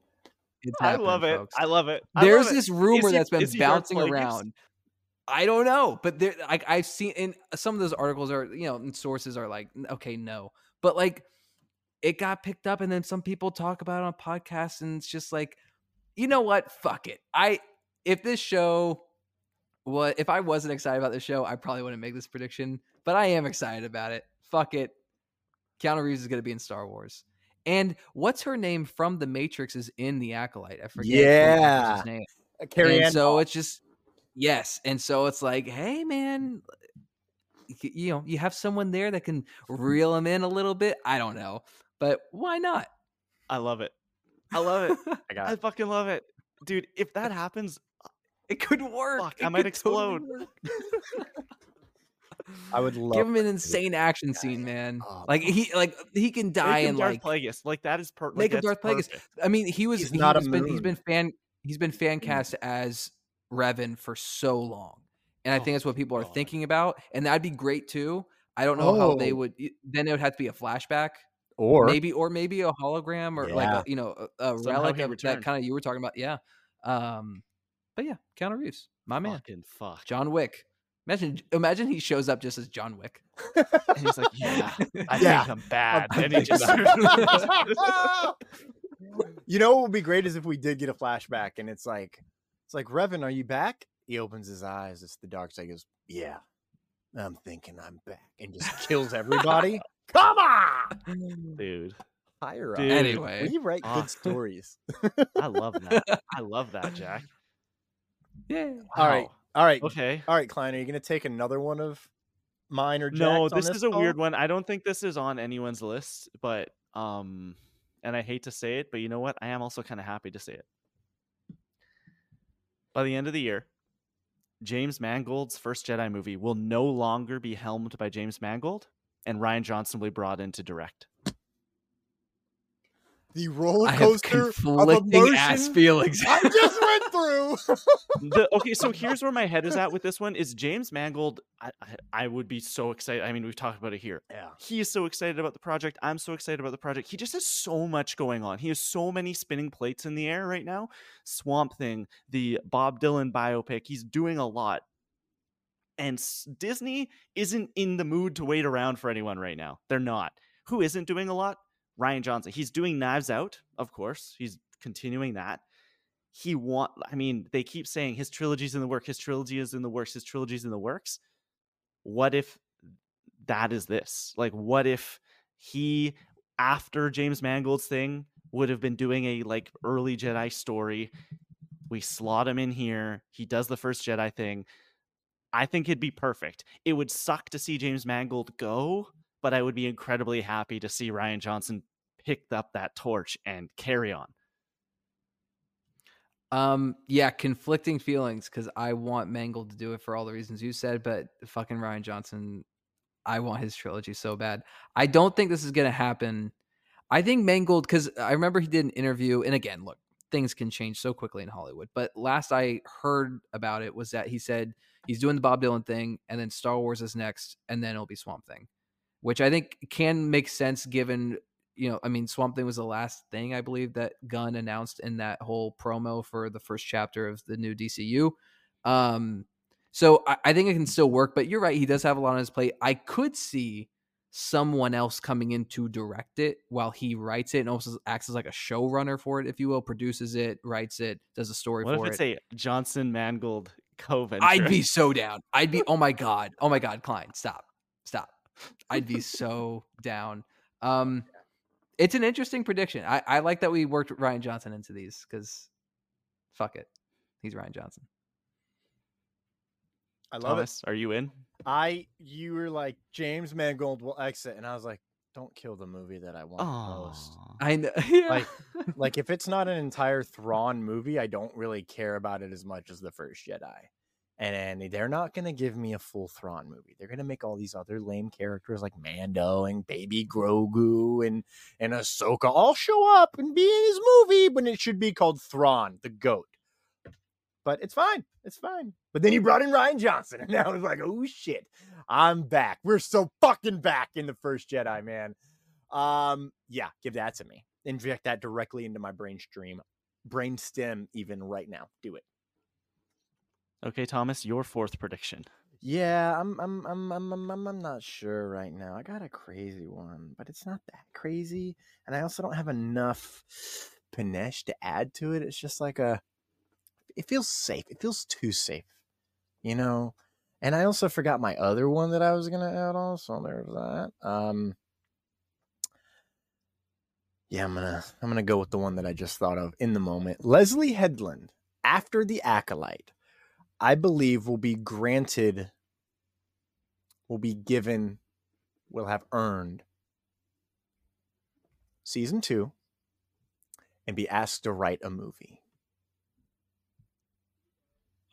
I love it. Folks. I love it. I There's love this rumor that's been bouncing around. I don't know, but there, like I've seen in some of those articles are, you know, sources are like, okay, no, but like it got picked up, and then some people talk about it on podcasts, and it's just like, you know what? Fuck it. I if this show, what if I wasn't excited about the show, I probably wouldn't make this prediction, but I am excited about it. Fuck it. Keanu Reeves is going to be in Star Wars. And what's her name from The Matrix is in The Acolyte. I forget. Yeah. Uh, Carrie and so it's just Yes, and so it's like, hey, man, you know, you have someone there that can reel them in a little bit. I don't know, but why not? I love it. I love it. *laughs* I, got I fucking love it, dude. If that happens, uh, it could work. Fuck, I might explode. Totally *laughs* I would love give him an insane action scene, man. Oh, like he like he can die in Darth like Plagueis. Like that is per- make like, him Darth Plagueis. I mean, he was he's he not has a been he's moon. been fan he's been fan cast as Revan for so long. And I Oh think that's what people are God. thinking about. And that'd be great too. I don't know how they Oh. would then it would have to be a flashback. Or maybe or maybe a hologram or like a you know a, a relic of that kind of you were talking about. Yeah. Um but yeah, Keanu Reeves, my man. Fucking fuck. John Wick. Imagine imagine he shows up just as John Wick. And he's like, yeah, *laughs* I Yeah. think I'm bad. And he just *laughs* *laughs* you know what would be great is if we did get a flashback and it's like it's like Revan, are you back? He opens his eyes. It's the dark side. He goes, Yeah, I'm thinking I'm back, and just kills everybody. *laughs* Come on, dude. higher up. Dude. Anyway. we write Ah. good *laughs* stories. I love that. *laughs* I love that, Jack. Yeah. All right, Wow. all right, Okay. all right, Klein. Are you gonna take another one of mine or No, Jack's on this, is a call? weird one. I don't think this is on anyone's list, but um and I hate to say it, but you know what? I am also kind of happy to say it. By the end of the year, James Mangold's first Jedi movie will no longer be helmed by James Mangold, and Rian Johnson will be brought in to direct. The roller I have coaster of conflicting ass feelings. I just went *laughs* through. the, okay, so here's where my head is at with this one: is James Mangold. I, I, I would be so excited. I mean, we've talked about it here. Yeah. He is so excited about the project. I'm so excited about the project. He just has so much going on. He has so many spinning plates in the air right now. Swamp Thing, the Bob Dylan biopic. He's doing a lot. And Disney isn't in the mood to wait around for anyone right now. They're not. Who isn't doing a lot? Rian Johnson. He's doing Knives Out, of course. He's continuing that. He want I mean, they keep saying his trilogy's in the work, his trilogy is in the works, his trilogy's in the works. What if that is this? Like what if he after James Mangold's thing would have been doing a like early Jedi story. We slot him in here. He does the first Jedi thing. I think it'd be perfect. It would suck to see James Mangold go, but I would be incredibly happy to see Rian Johnson pick up that torch and carry on. Um, yeah, conflicting feelings because I want Mangold to do it for all the reasons you said, but fucking Rian Johnson, I want his trilogy so bad. I don't think this is gonna happen. I think Mangold because I remember he did an interview, and again, look, things can change so quickly in Hollywood. But last I heard about it was that he said he's doing the Bob Dylan thing, and then Star Wars is next, and then it'll be Swamp Thing, which I think can make sense given you know, I mean, Swamp Thing was the last thing I believe that Gunn announced in that whole promo for the first chapter of the new DCU. Um, so I, I think it can still work, but you're right. He does have a lot on his plate. I could see someone else coming in to direct it while he writes it and also acts as like a showrunner for it, if you will, produces it, writes it, does a story What for if it's it. a Johnson Mangold co-venture? I'd be so down. I'd be, oh my God. Oh my God, Klein, stop. Stop. I'd be *laughs* so down. Um, it's an interesting prediction. I, I like that we worked Rian Johnson into these because fuck it. He's Rian Johnson. I love Thomas, are you in? I you were like James Mangold will exit, and I was like, don't kill the movie that I want the most. I know. *laughs* Yeah. Like, like if it's not an entire Thrawn movie, I don't really care about it as much as the first Jedi. And, they're not gonna give me a full Thrawn movie. They're gonna make all these other lame characters like Mando and Baby Grogu and and Ahsoka all show up and be in his movie, when it should be called Thrawn, the goat. But it's fine. It's fine. But then you brought in Rian Johnson, *laughs* and now it's like, oh shit, I'm back. We're so fucking back in the first Jedi, man. Um, yeah, give that to me. Inject that directly into my brain stream, brain stem, even right now. Do it. Okay, Thomas, your fourth prediction. Yeah, I'm I'm I'm I'm I'm I'm, not sure right now. I got a crazy one, but it's not that crazy, and I also don't have enough panache to add to it. It's just like a it feels safe. It feels too safe. You know? And I also forgot my other one that I was gonna add on, so there's that. Um Yeah, I'm gonna I'm gonna go with the one that I just thought of in the moment. Leslie Headland, after the acolyte, I believe will be granted will be given will have earned season two and be asked to write a movie.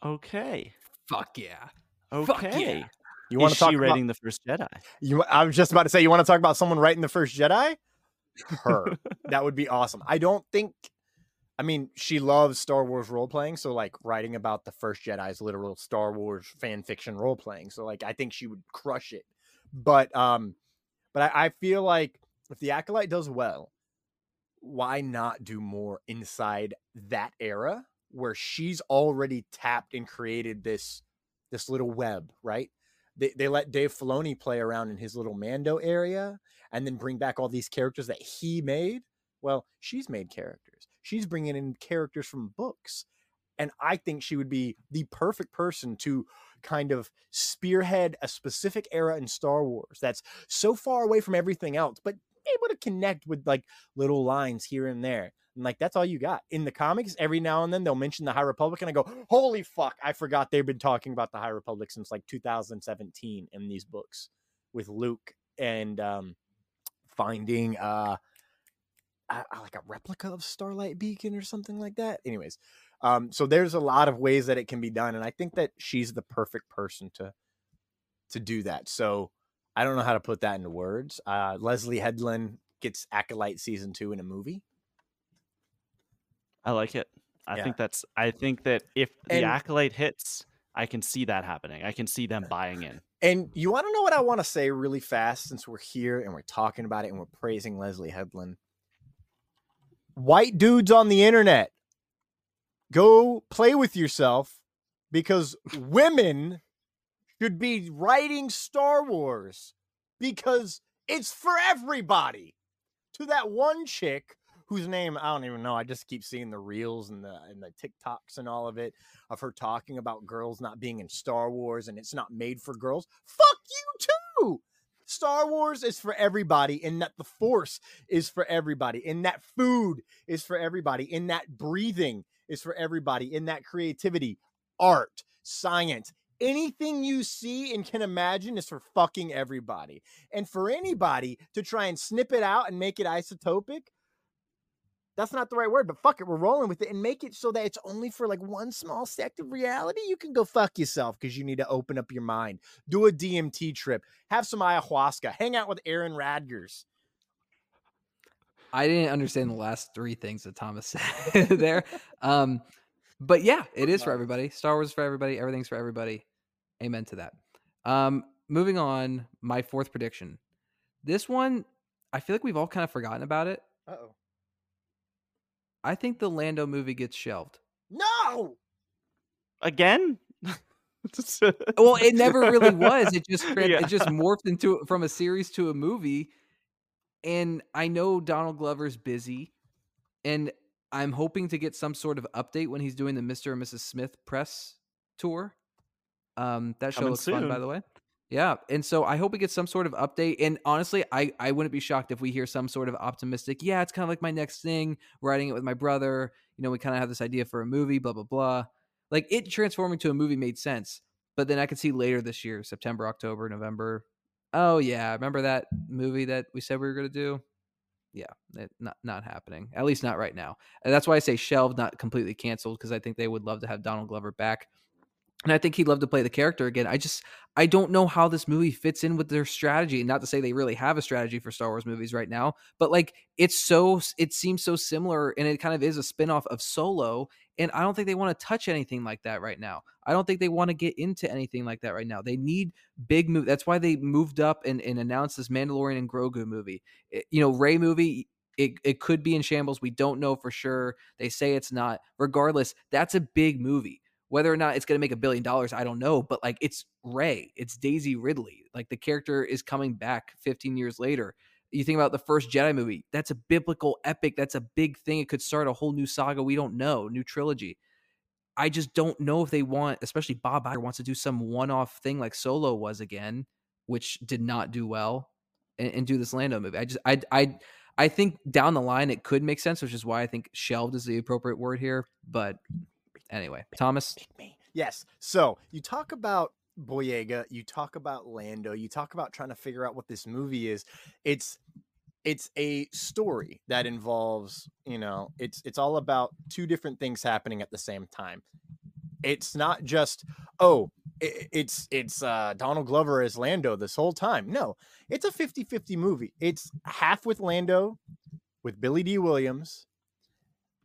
Okay. Fuck yeah. Okay. Fuck yeah. You want to talk she about writing the first Jedi? you I was just about to say you want to talk about someone writing the first Jedi? Her. *laughs* that would be awesome. I don't think I mean, she loves Star Wars role playing, so like writing about the first Jedi's literal Star Wars fan fiction role playing. So like I think she would crush it. But um but I, I feel like if the acolyte does well, why not do more inside that era where she's already tapped and created this this little web, right? They they let Dave Filoni play around in his little Mando area and then bring back all these characters that he made. Well, she's made characters. She's bringing in characters from books. And I think she would be the perfect person to kind of spearhead a specific era in Star Wars that's so far away from everything else, but able to connect with like little lines here and there. And like that's all you got. In the comics, every now and then they'll mention the High Republic, and I go, Holy fuck, I forgot they've been talking about the High Republic since like 2017 in these books with Luke and um finding uh uh, like a replica of Starlight Beacon or something like that. Anyways, Um, so there's a lot of ways that it can be done, and I think that she's the perfect person to to do that. So I don't know how to put that into words. Uh, Leslie Headland gets Acolyte season two in a movie. I like it. I Yeah. think that's. I think that if the And- acolyte hits, I can see that happening. I can see them buying in. And you want to know what I want to say really fast since we're here and we're talking about it and we're praising Leslie Headland? White dudes on the internet, go play with yourself because women should be writing Star Wars because it's for everybody. To that one chick whose name I don't even know. I just keep seeing the reels and the and the TikToks and all of it of her talking about girls not being in Star Wars and it's not made for girls. Fuck you too. Star Wars is for everybody, and that the Force is for everybody, and that food is for everybody, and that breathing is for everybody, and that creativity, art, science, anything you see and can imagine is for fucking everybody. And for anybody to try and snip it out and make it isotopic, that's not the right word, but fuck it, we're rolling with it and make it so that it's only for like one small sect of reality. You can go fuck yourself because you need to open up your mind. Do a DMT trip, have some ayahuasca, hang out with Aaron Rodgers. I didn't understand the last three things that Thomas *laughs* said there. Um, but yeah, it is for *laughs* everybody. Star Wars is for everybody. Everything's for everybody. Amen to that. Um, moving on, my fourth prediction. This one, I feel like we've all kind of forgotten about it. Uh oh. I think the Lando movie gets shelved. No. Again? *laughs* Well, it never really was. It just *laughs* Yeah. it just morphed into from a series to a movie. And I know Donald Glover's busy, and I'm hoping to get some sort of update when he's doing the Mr. and Mrs. Smith press tour. Um, that show Coming looks fun, by the way. Yeah, and so I hope we get some sort of update. And honestly, I I wouldn't be shocked if we hear some sort of optimistic. Yeah, it's kind of like my next thing. Writing it with my brother. You know, we kind of have this idea for a movie. Blah blah blah. Like it transforming to a movie made sense, but then I could see later this year, September, October, November. Oh yeah, remember that movie that we said we were gonna do? Yeah, it, not not happening. At least not right now. And that's why I say shelved, not completely canceled, because I think they would love to have Donald Glover back and I think he'd love to play the character again. I just I don't know how this movie fits in with their strategy. Not to say they really have a strategy for Star Wars movies right now, but like it's so it seems so similar and it kind of is a spin-off of Solo and I don't think they want to touch anything like that right now. I don't think they want to get into anything like that right now. They need big move. That's why they moved up and, and announced this Mandalorian and Grogu movie. It- you know, Rey movie it, it could be in shambles. We don't know for sure. They say it's not. Regardless, that's a big movie whether or not it's going to make a billion dollars i don't know but like it's rey it's daisy ridley like the character is coming back 15 years later you think about the first jedi movie that's a biblical epic that's a big thing it could start a whole new saga we don't know new trilogy i just don't know if they want especially bob Iger wants to do some one-off thing like solo was again which did not do well and, and do this lando movie i just i i I think down the line it could make sense, which is why I think shelved is the appropriate word here. But anyway, Thomas, Yes. So you talk about Boyega, you talk about Lando, you talk about trying to figure out what this movie is. It's it's a story that involves, you know, it's it's all about two different things happening at the same time. It's not just, oh, i- it's it's uh Donald Glover as Lando this whole time. No, it's a 50-50 movie. It's half with Lando with Billy Dee Williams,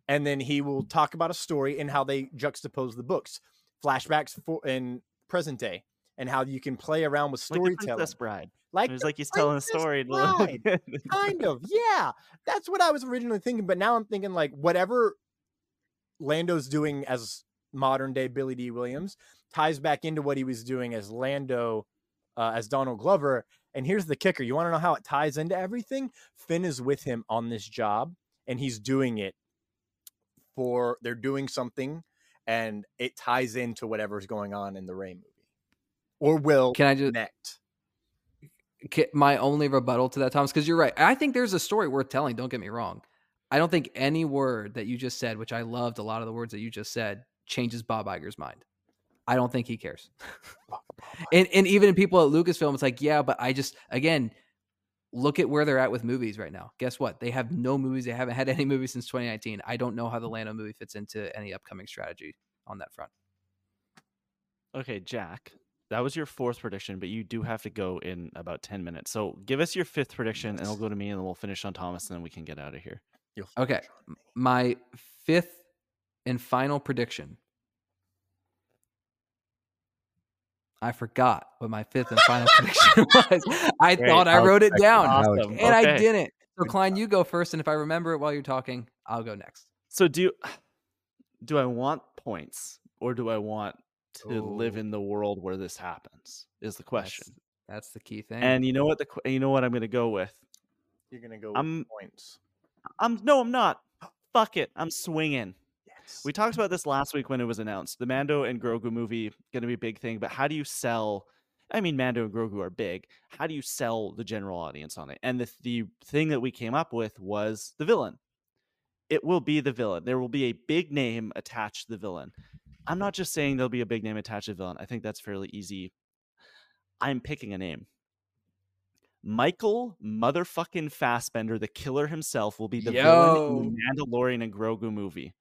and then he will talk about a story and how they juxtapose the books, flashbacks for in present day, and how you can play around with Like storytelling. Princess Bride. Like it was the like he's telling a story. to the little *laughs* Bride. kid. kind of, yeah. That's what I was originally thinking, but now I'm thinking like whatever Lando's doing as modern day Billy Dee Williams ties back into what he was doing as Lando, uh, as Donald Glover. And here's the kicker: you want to know how it ties into everything? Finn is with him on this job, and he's doing it for they're doing something, and it ties into whatever's going on in the Rey movie, or will Can I just- connect. My only rebuttal to that, Thomas, because you're right. I think there's a story worth telling. Don't get me wrong. I don't think any word that you just said, which I loved a lot of the words that you just said, changes Bob Iger's mind. I don't think he cares. and and even in people at Lucasfilm, it's like, yeah, but I just again, look at where they're at with movies right now. Guess what? They have no movies. They haven't had any movies since 2019. I don't know how the Lando movie fits into any upcoming strategy on that front. Okay, Jack, that was your fourth prediction, but you do have to go in about 10 minutes. So give us your fifth prediction, and it'll go to me, and then we'll finish on Thomas, and then we can get out of here. Okay. My fifth and final prediction. I forgot what my fifth and final *laughs* prediction *laughs* was. I Great. thought I wrote it down, Awesome. and I didn't. So, Klein, you go first, and if I remember it while you're talking, I'll go next. So do *sighs* do I want points or do I want to live in the world where this happens? Is the question. That's, that's the key thing. And you know what the you know what I'm going to go with? You're gonna go I'm- points. I'm no, I'm not. Fuck it. I'm swinging. We talked about this last week when it was announced. The Mando and Grogu movie going to be a big thing, but how do you sell? I mean, Mando and Grogu are big. How do you sell the general audience on it? And the the thing that we came up with was the villain. It will be the villain. There will be a big name attached to the villain. I'm not just saying there'll be a big name attached to the villain. I think that's fairly easy. I'm picking a name. Michael motherfucking Fassbender, the killer himself, will be the villain in the Mandalorian and Grogu movie.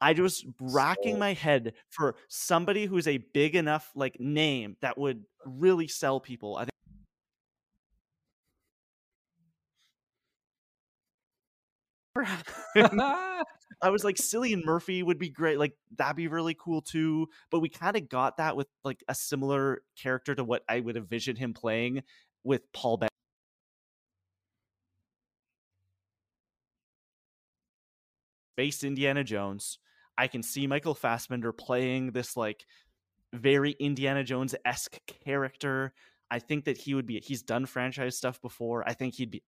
I was racking my head for somebody who's a big enough like name that would really sell people. I think *laughs* *laughs* I was like Cillian Murphy would be great. Like that'd be really cool too. But we kind of got that with like a similar character to what I would envision him playing with Paul Bettany. Based Indiana Jones. I can see Michael Fassbender playing this like very Indiana Jones esque character. I think that he would be. He's done franchise stuff before. I think he'd be.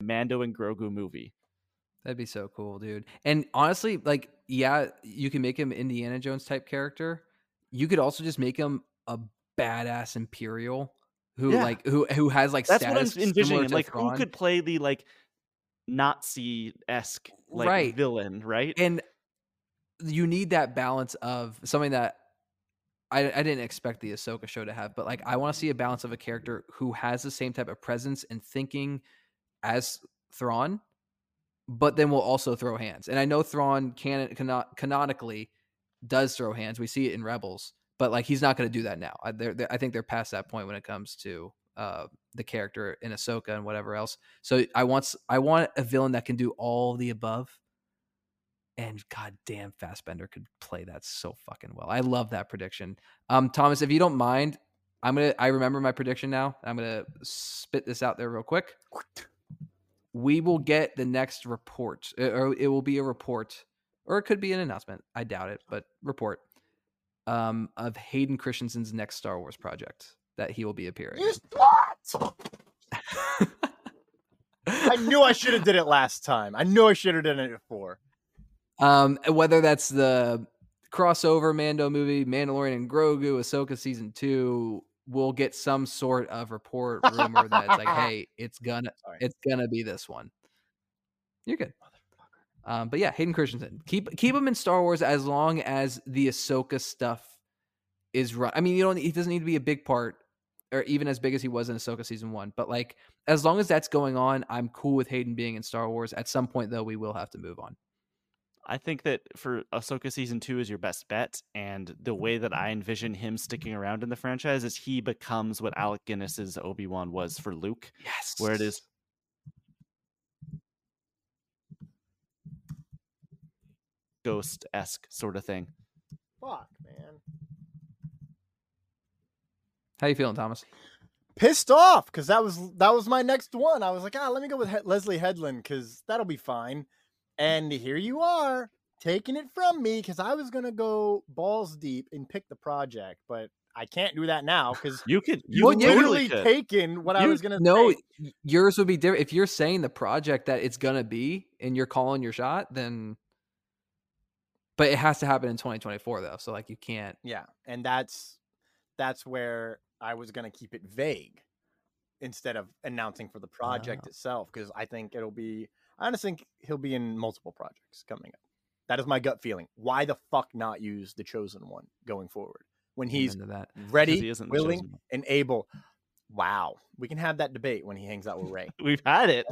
Mando and Grogu movie. That'd be so cool, dude. And honestly, like, yeah, you can make him Indiana Jones type character. You could also just make him a badass Imperial who Yeah. like who who has like That's what I'm envisioning. similar him. to Like who could play the like Nazi esque like Right. villain, right? and you need that balance of something that I, I didn't expect the Ahsoka show to have, but like I want to see a balance of a character who has the same type of presence and thinking as Thrawn, but then will also throw hands. And I know Thrawn can cano- canonically does throw hands. We see it in Rebels, but like he's not going to do that now. I, they're, they're- I think they're past that point when it comes to uh, the character in Ahsoka and whatever else. So I want I want a villain that can do all the above. And goddamn, Fassbender could play that so fucking well. I love that prediction. Um, Thomas, if you don't mind, I'm gonna. I remember my prediction now. I'm gonna spit this out there real quick. We will get the next report, uh, or it will be a report, or it could be an announcement. I doubt it, but report um, of Hayden Christensen's next Star Wars project that he will be appearing. in. *laughs* I knew I should have did it last time. I knew I should have done it before. Um, whether that's the crossover Mando movie, Mandalorian and Grogu, Ahsoka season two, we'll get some sort of report rumor that it's like, *laughs* hey, it's gonna, it's gonna be this one. You're good. Um, but yeah, Hayden Christensen, keep keep him in Star Wars as long as the Ahsoka stuff is run. I mean, you don't. He doesn't need to be a big part, or even as big as he was in Ahsoka season one. But like, as long as that's going on, I'm cool with Hayden being in Star Wars. At some point, though, we will have to move on. I think that for Ahsoka season two is your best bet, and the way that I envision him sticking around in the franchise is he becomes what Alec Guinness's Obi Wan was for Luke. Yes, where it is ghost esque sort of thing. Fuck, man. How you feeling, Thomas? Pissed off because that was that was my next one. I was like, ah, let me go with he- Leslie Headland because that'll be fine. And here you are taking it from me because I was gonna go balls deep and pick the project, but I can't do that now because You could you you literally literally could. taken what I was gonna no, say. yours would be different. If you're saying the project that it's gonna be and you're calling your shot, then. But it has to happen in 2024 though, so like you can't. Yeah, and that's that's where I was gonna keep it vague instead of announcing for the project Ah. itself because I think it'll be. I honestly think he'll be in multiple projects coming up. That is my gut feeling. Why the fuck not use the chosen one going forward? when he's that. ready, he isn't the willing, and able. Wow, we can have that debate when he hangs out with Rey. *laughs* We've had it.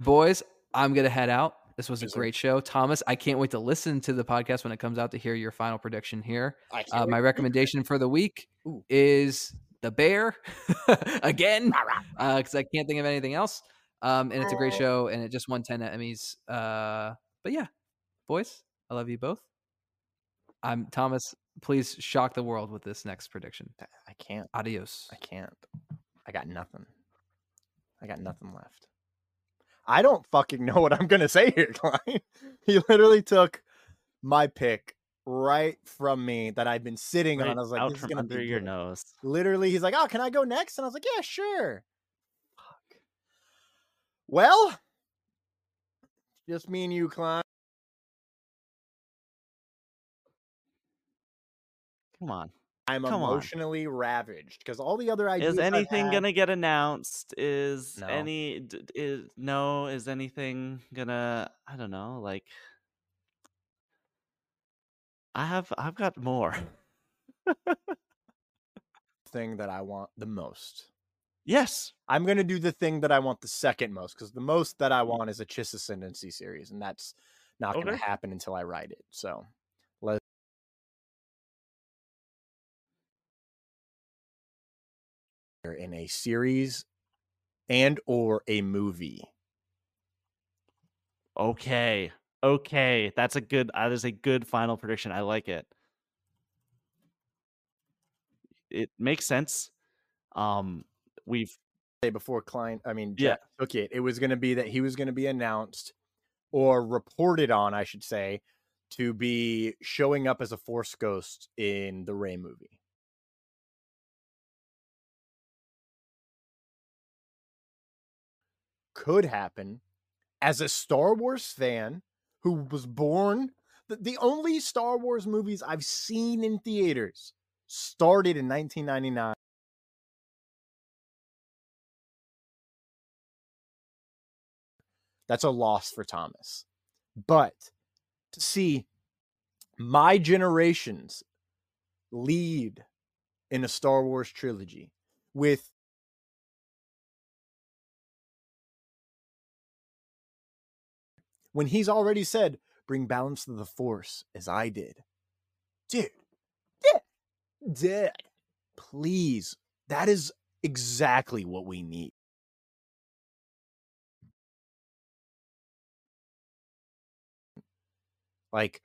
Boys, I'm gonna head out. This was a great show, Thomas. I can't wait to listen to the podcast when it comes out to hear your final prediction here. Uh, my recommendation for the week Ooh. is the bear *laughs* again because I can't think of anything else. Um, and it's a great Oh. show, and it just won ten Emmys. Uh, but yeah, boys, I love you both. I'm Thomas. Please shock the world with this next prediction. I can't. Adios. I can't. I got nothing. I got nothing left. I don't fucking know what I'm gonna say here, *laughs* Klein. He literally took my pick right from me that I've been sitting Right on. I was like, this is gonna under be your good. nose. Literally, he's like, "Oh, can I go next?" And I was like, "Yeah, sure." Fuck. Well, just me and you, Klein. Come on. I'm Come on. emotionally ravaged because all the other ideas Is anything had- gonna get announced? Is No. any d- is no? Is anything gonna? I don't know. Like, I have I've got more. thing that I want the most. Yes. I'm gonna do the thing that I want the second most because the most that I mm. want is a Chiss Ascendancy series, and that's not gonna happen until I write it. So in a series and or a movie. Okay. Okay. That's a good. That is a good final prediction. I like it. It makes sense. Um, we've Say before Klein, I mean, Yeah. Jack took it. It was gonna be that he was gonna be announced or reported on, I should say, to be showing up as a Force Ghost in the Rey movie. Could happen as a Star Wars fan who was born. The, the only Star Wars movies I've seen in theaters started in 1999. That's a loss for Thomas. But to see my generations lead in a Star Wars trilogy with when he's already said, bring balance to the force as I did. Dude, dude, dude, please. That is exactly what we need. Like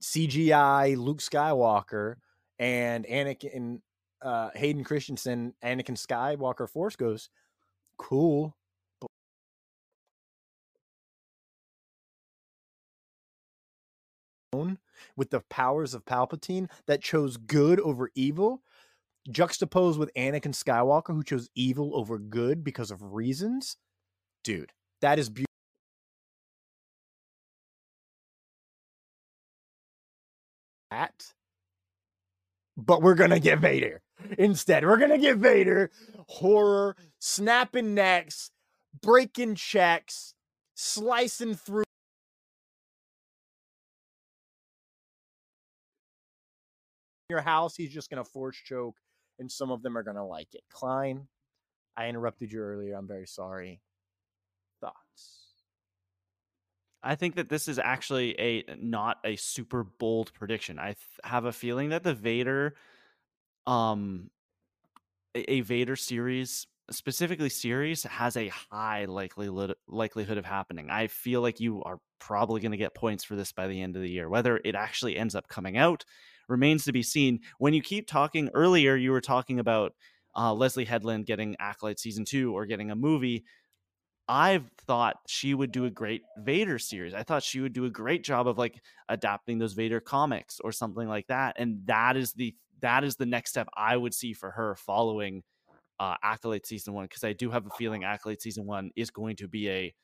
CGI Luke Skywalker and Anakin uh Hayden Christensen, Anakin Skywalker Force Ghost. Cool. With the powers of Palpatine that chose good over evil, juxtaposed with Anakin Skywalker, who chose evil over good because of reasons. Dude, that is beautiful. That but we're gonna get Vader instead. We're gonna get Vader horror, snapping necks, breaking checks, slicing through. Your house, he's just gonna force choke, and some of them are gonna like it. Klein, I interrupted you earlier. I'm very sorry. Thoughts? I think that this is actually a not a super bold prediction. I th- have a feeling that the Vader, um, a, a Vader series, specifically series, has a high likelihood likelihood of happening. I feel like you are probably going to get points for this by the end of the year. Whether it actually ends up coming out remains to be seen. When you keep talking earlier, you were talking about uh, Leslie Headland getting Acolyte season two or getting a movie. I've thought she would do a great Vader series. I thought she would do a great job of like adapting those Vader comics or something like that. And that is the that is the next step I would see for her following uh Acolyte season one because I do have a feeling Acolyte season one is going to be a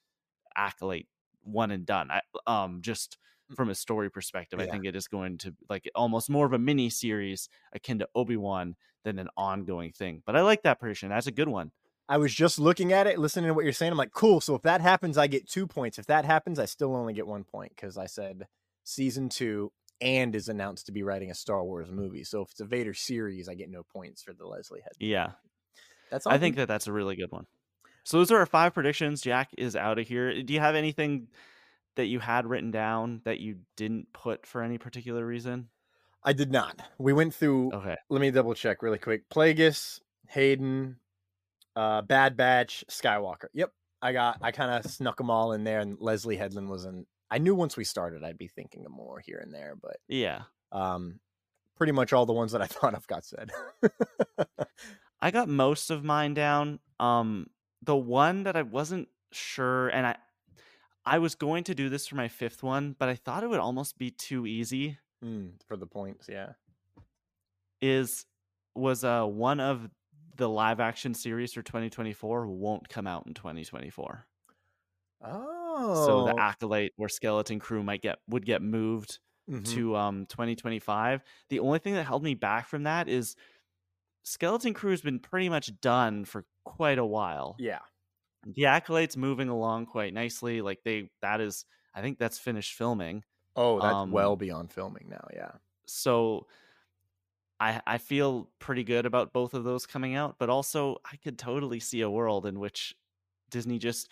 Acolyte one and done. I um just from a story perspective, I think it is going to like almost more of a mini series akin to Obi Wan than an ongoing thing. But I like that prediction. That's a good one. I was just looking at it, listening to what you're saying. I'm like, cool. So if that happens, I get two points. If that happens, I still only get one point because I said season two and is announced to be writing a Star Wars movie. So if it's a Vader series, I get no points for the Leslie Head. Yeah. That's I think that that's a really good one. So those are our five predictions. Jack is out of here. Do you have anything that you had written down that you didn't put for any particular reason? I did not. We went through. Okay. Let me double check really quick. Plagueis, Hayden, uh, Bad Batch, Skywalker. Yep, I got. I kind of snuck them all in there, and Leslie Headland was in. I knew once we started, I'd be thinking of more here and there, but Yeah. um, pretty much all the ones that I *laughs* thought of got said. *laughs* I got most of mine down. Um, the one that I wasn't sure, and I, I was going to do this for my fifth one, but I thought it would almost be too easy. Mm, for the points, yeah. Is was uh one of the live action series for 2024 won't come out in 2024. Oh, So the acolyte or skeleton crew might get would get moved Mhm. to um 2025. The only thing that held me back from that is skeleton crew has been pretty much done for quite a while. yeah. the acolytes moving along quite nicely like they that is i think that's finished filming Oh, that's well Um, beyond filming now. Yeah. so i i feel pretty good about both of those coming out but also i could totally see a world in which disney just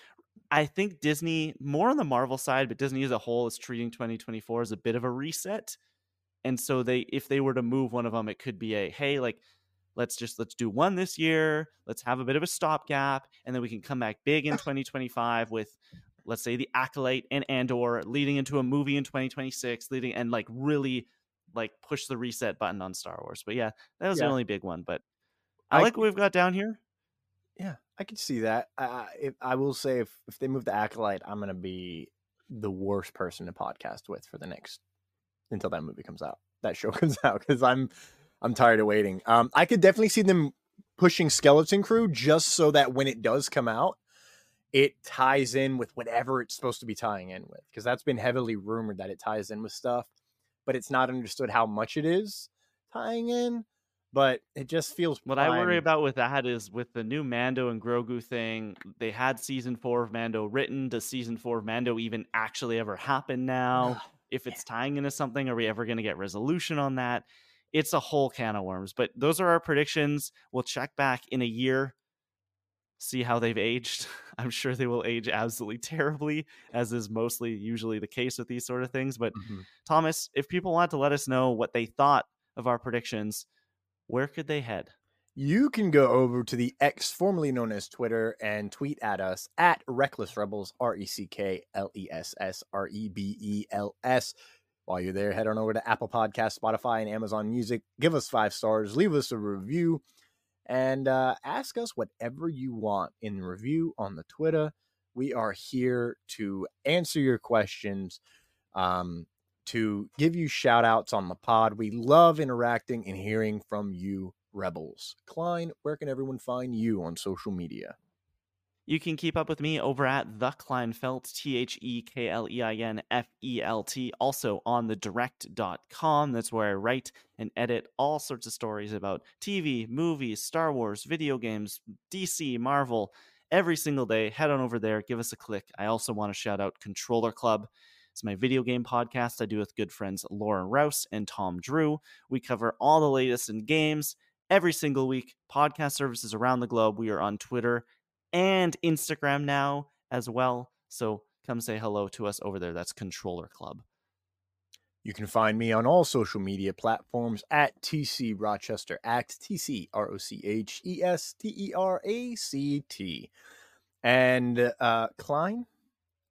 i think disney more on the marvel side but disney as a whole is treating 2024 as a bit of a reset and so they if they were to move one of them it could be a hey like let's just let's do one this year let's have a bit of a stopgap and then we can come back big in *laughs* 2025 with let's say the acolyte and andor leading into a movie in 2026 leading and like really like push the reset button on star wars but yeah that was Yeah. the only big one but i, I like what we've got down here Yeah, I can see that. I, I, if, I will say if, if they move the acolyte, I'm gonna be the worst person to podcast with for the next until that movie comes out. That show *laughs* comes out because I'm I'm tired of waiting. Um, I could definitely see them pushing Skeleton Crew just so that when it does come out, it ties in with whatever it's supposed to be tying in with. Because that's been heavily rumored that it ties in with stuff, but it's not understood how much it is tying in. But it just feels What I worry about with that is with the new Mando and Grogu thing, they had season four of Mando written. Does season four of Mando even actually ever happen now? *sighs* if it's tying into something, are we ever going to get resolution on that? It's a whole can of worms. But those are our predictions. We'll check back in a year, see how they've aged. *laughs* I'm sure they will age absolutely terribly, as is mostly usually the case with these sort of things. But Mhm. Thomas, if people want to let us know what they thought of our predictions, where could they head? you can go over to the X, formerly known as Twitter, and tweet at us at Reckless Rebels, R E C K L E S S R E B E L S. While you're there, head on over to Apple Podcasts, Spotify, and Amazon Music. Give us five stars, leave us a review, and uh, ask us whatever you want in review on the Twitter. We are here to answer your questions, um, to give you shout outs on the pod. We love interacting and hearing from you, Rebels. Klein, where can everyone find you on social media? You can keep up with me over at the Kleinfelt, T H E K L E I N F E L T, also on the direct.com. That's where I write and edit all sorts of stories about TV, movies, Star Wars, video games, DC, Marvel, every single day. Head on over there, give us a click. I also want to shout out Controller Club. It's my video game podcast I do with good friends Lauren Rouse and Tom Drew. We cover all the latest in games every single week. Podcast services around the globe. We are on Twitter and Instagram now as well. So come say hello to us over there. That's Controller Club. You can find me on all social media platforms at TC Rochester Act, T C R O C H E S T E R A C T. And uh, Klein,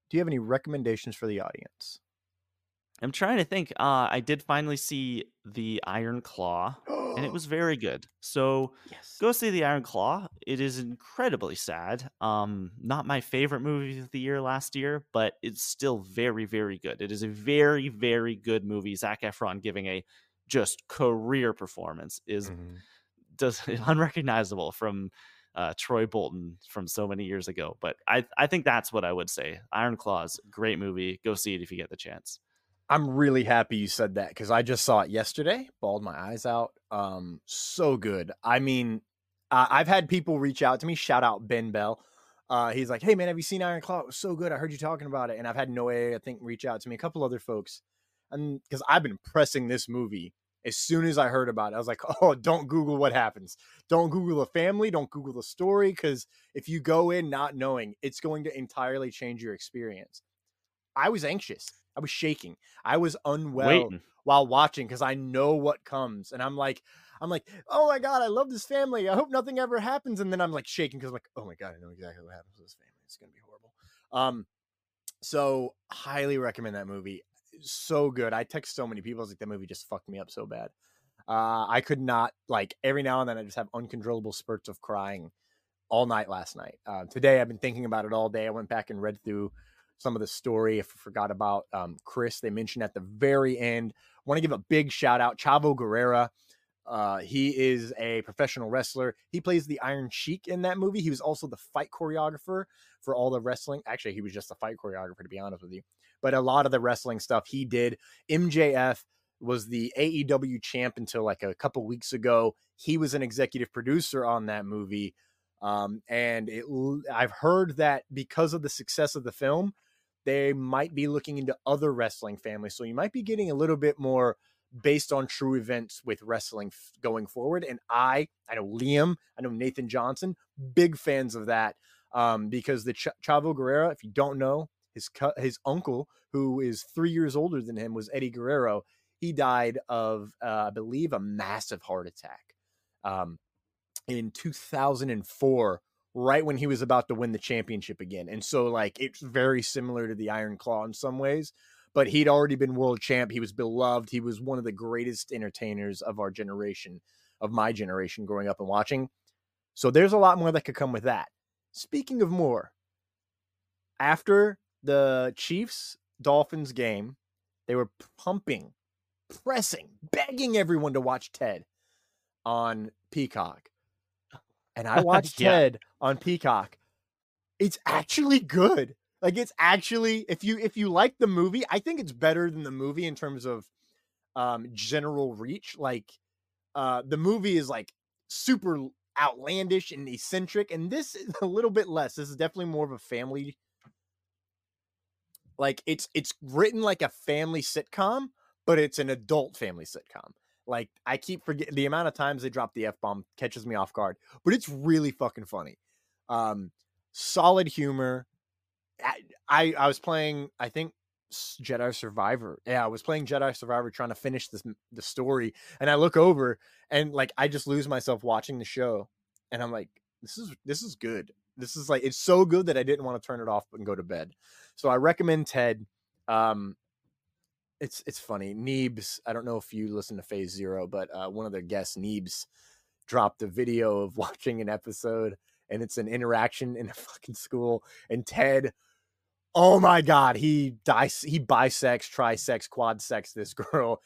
do you have any recommendations for the audience? I'm trying to think. Uh, I did finally see the Iron Claw, and it *gasps* was very good. So yes. go see the Iron Claw. It is incredibly sad. Um, not my favorite movie of the year last year, but it's still very, very good. It is a very, very good movie. Zac Efron giving a just career performance is Mhm. does *laughs* unrecognizable from uh, Troy Bolton from so many years ago. But I I think that's what I would say. Iron Claws, great movie. Go see it if you get the chance. I'm really happy you said that because I just saw it yesterday, bawled my eyes out. Um, so good. I mean, I've had people reach out to me. Shout out Ben Bell. Uh, he's like, "Hey man, have you seen Iron Claw? It was so good. I heard you talking about it." And I've had Noé, I think, reach out to me. A couple other folks. and because I've been pressing this movie as soon as I heard about it, I was like, *laughs* oh, don't Google what happens. Don't Google the family. Don't Google the story. Because if you go in not knowing, it's going to entirely change your experience. I was anxious. I was shaking. I was unwell Waiting. while watching because I know what comes. And I'm like, I'm like, oh my God, I love this family. I hope nothing ever happens. And then I'm like shaking because I'm like, oh my God, I know exactly what happens to this family. It's going to be horrible. Um, so highly recommend that movie so good. I text so many people. I was like, that movie just fucked me up so bad. Uh, I could not like every now and then I just have uncontrollable spurts of crying all night last night. Uh, today I've been thinking about it all day. I went back and read through some of the story. If I forgot about um, Chris. They mentioned at the very end. I want to give a big shout out, Chavo Guerrero. Uh, he is a professional wrestler. He plays the Iron Sheik in that movie. He was also the fight choreographer for all the wrestling. Actually, he was just a fight choreographer, to be honest with you but a lot of the wrestling stuff he did. MJF was the AEW champ until like a couple weeks ago. He was an executive producer on that movie. Um, and it, I've heard that because of the success of the film, they might be looking into other wrestling families. So you might be getting a little bit more based on true events with wrestling f- going forward. And I, I know Liam, I know Nathan Johnson, big fans of that. Um, because the Ch- Chavo Guerrero, if you don't know, his his uncle, who is three years older than him, was Eddie Guerrero. He died of, uh, I believe, a massive heart attack um, in 2004, right when he was about to win the championship again. And so, like, it's very similar to the Iron Claw in some ways. But he'd already been world champ. He was beloved. He was one of the greatest entertainers of our generation, of my generation, growing up and watching. So there's a lot more that could come with that. Speaking of more, after the Chiefs Dolphins game, they were pumping, pressing, begging everyone to watch Ted on Peacock. And I *laughs* watched yeah. Ted on Peacock. It's actually good. Like it's actually if you if you like the movie, I think it's better than the movie in terms of um general reach. Like uh the movie is like super outlandish and eccentric and this is *laughs* a little bit less. This is definitely more of a family like it's it's written like a family sitcom, but it's an adult family sitcom. Like I keep forgetting the amount of times they drop the f bomb catches me off guard, but it's really fucking funny. Um, solid humor. I, I I was playing I think Jedi Survivor. Yeah, I was playing Jedi Survivor trying to finish this the story, and I look over and like I just lose myself watching the show, and I'm like, this is this is good. This is like it's so good that I didn't want to turn it off and go to bed. So I recommend Ted. Um, it's it's funny. Neebs, I don't know if you listen to Phase Zero, but uh, one of their guests, Neebs, dropped a video of *laughs* watching an episode, and it's an interaction in a fucking school. And Ted, oh my god, he dice he bisects, trisects, quad sex this *laughs* girl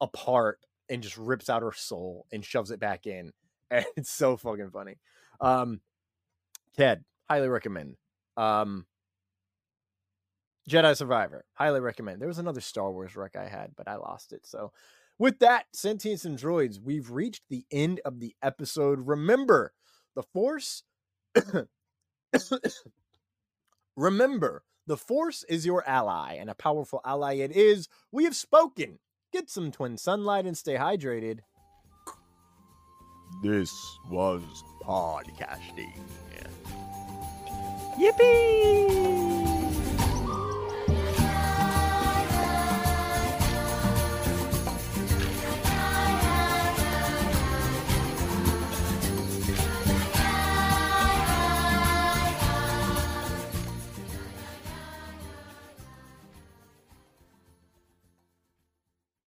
apart and just rips out her soul and shoves it back in. *laughs* And it's so fucking funny. Um, Ted, highly recommend. Um, Jedi Survivor, highly recommend. There was another Star Wars rec I had, but I lost it. So, with that, sentience and droids, we've reached the end of the episode. Remember, the Force. Remember, the Force is your ally, and a powerful ally it is. We have spoken. Get some twin sunlight and stay hydrated. This was podcasting. Yippee!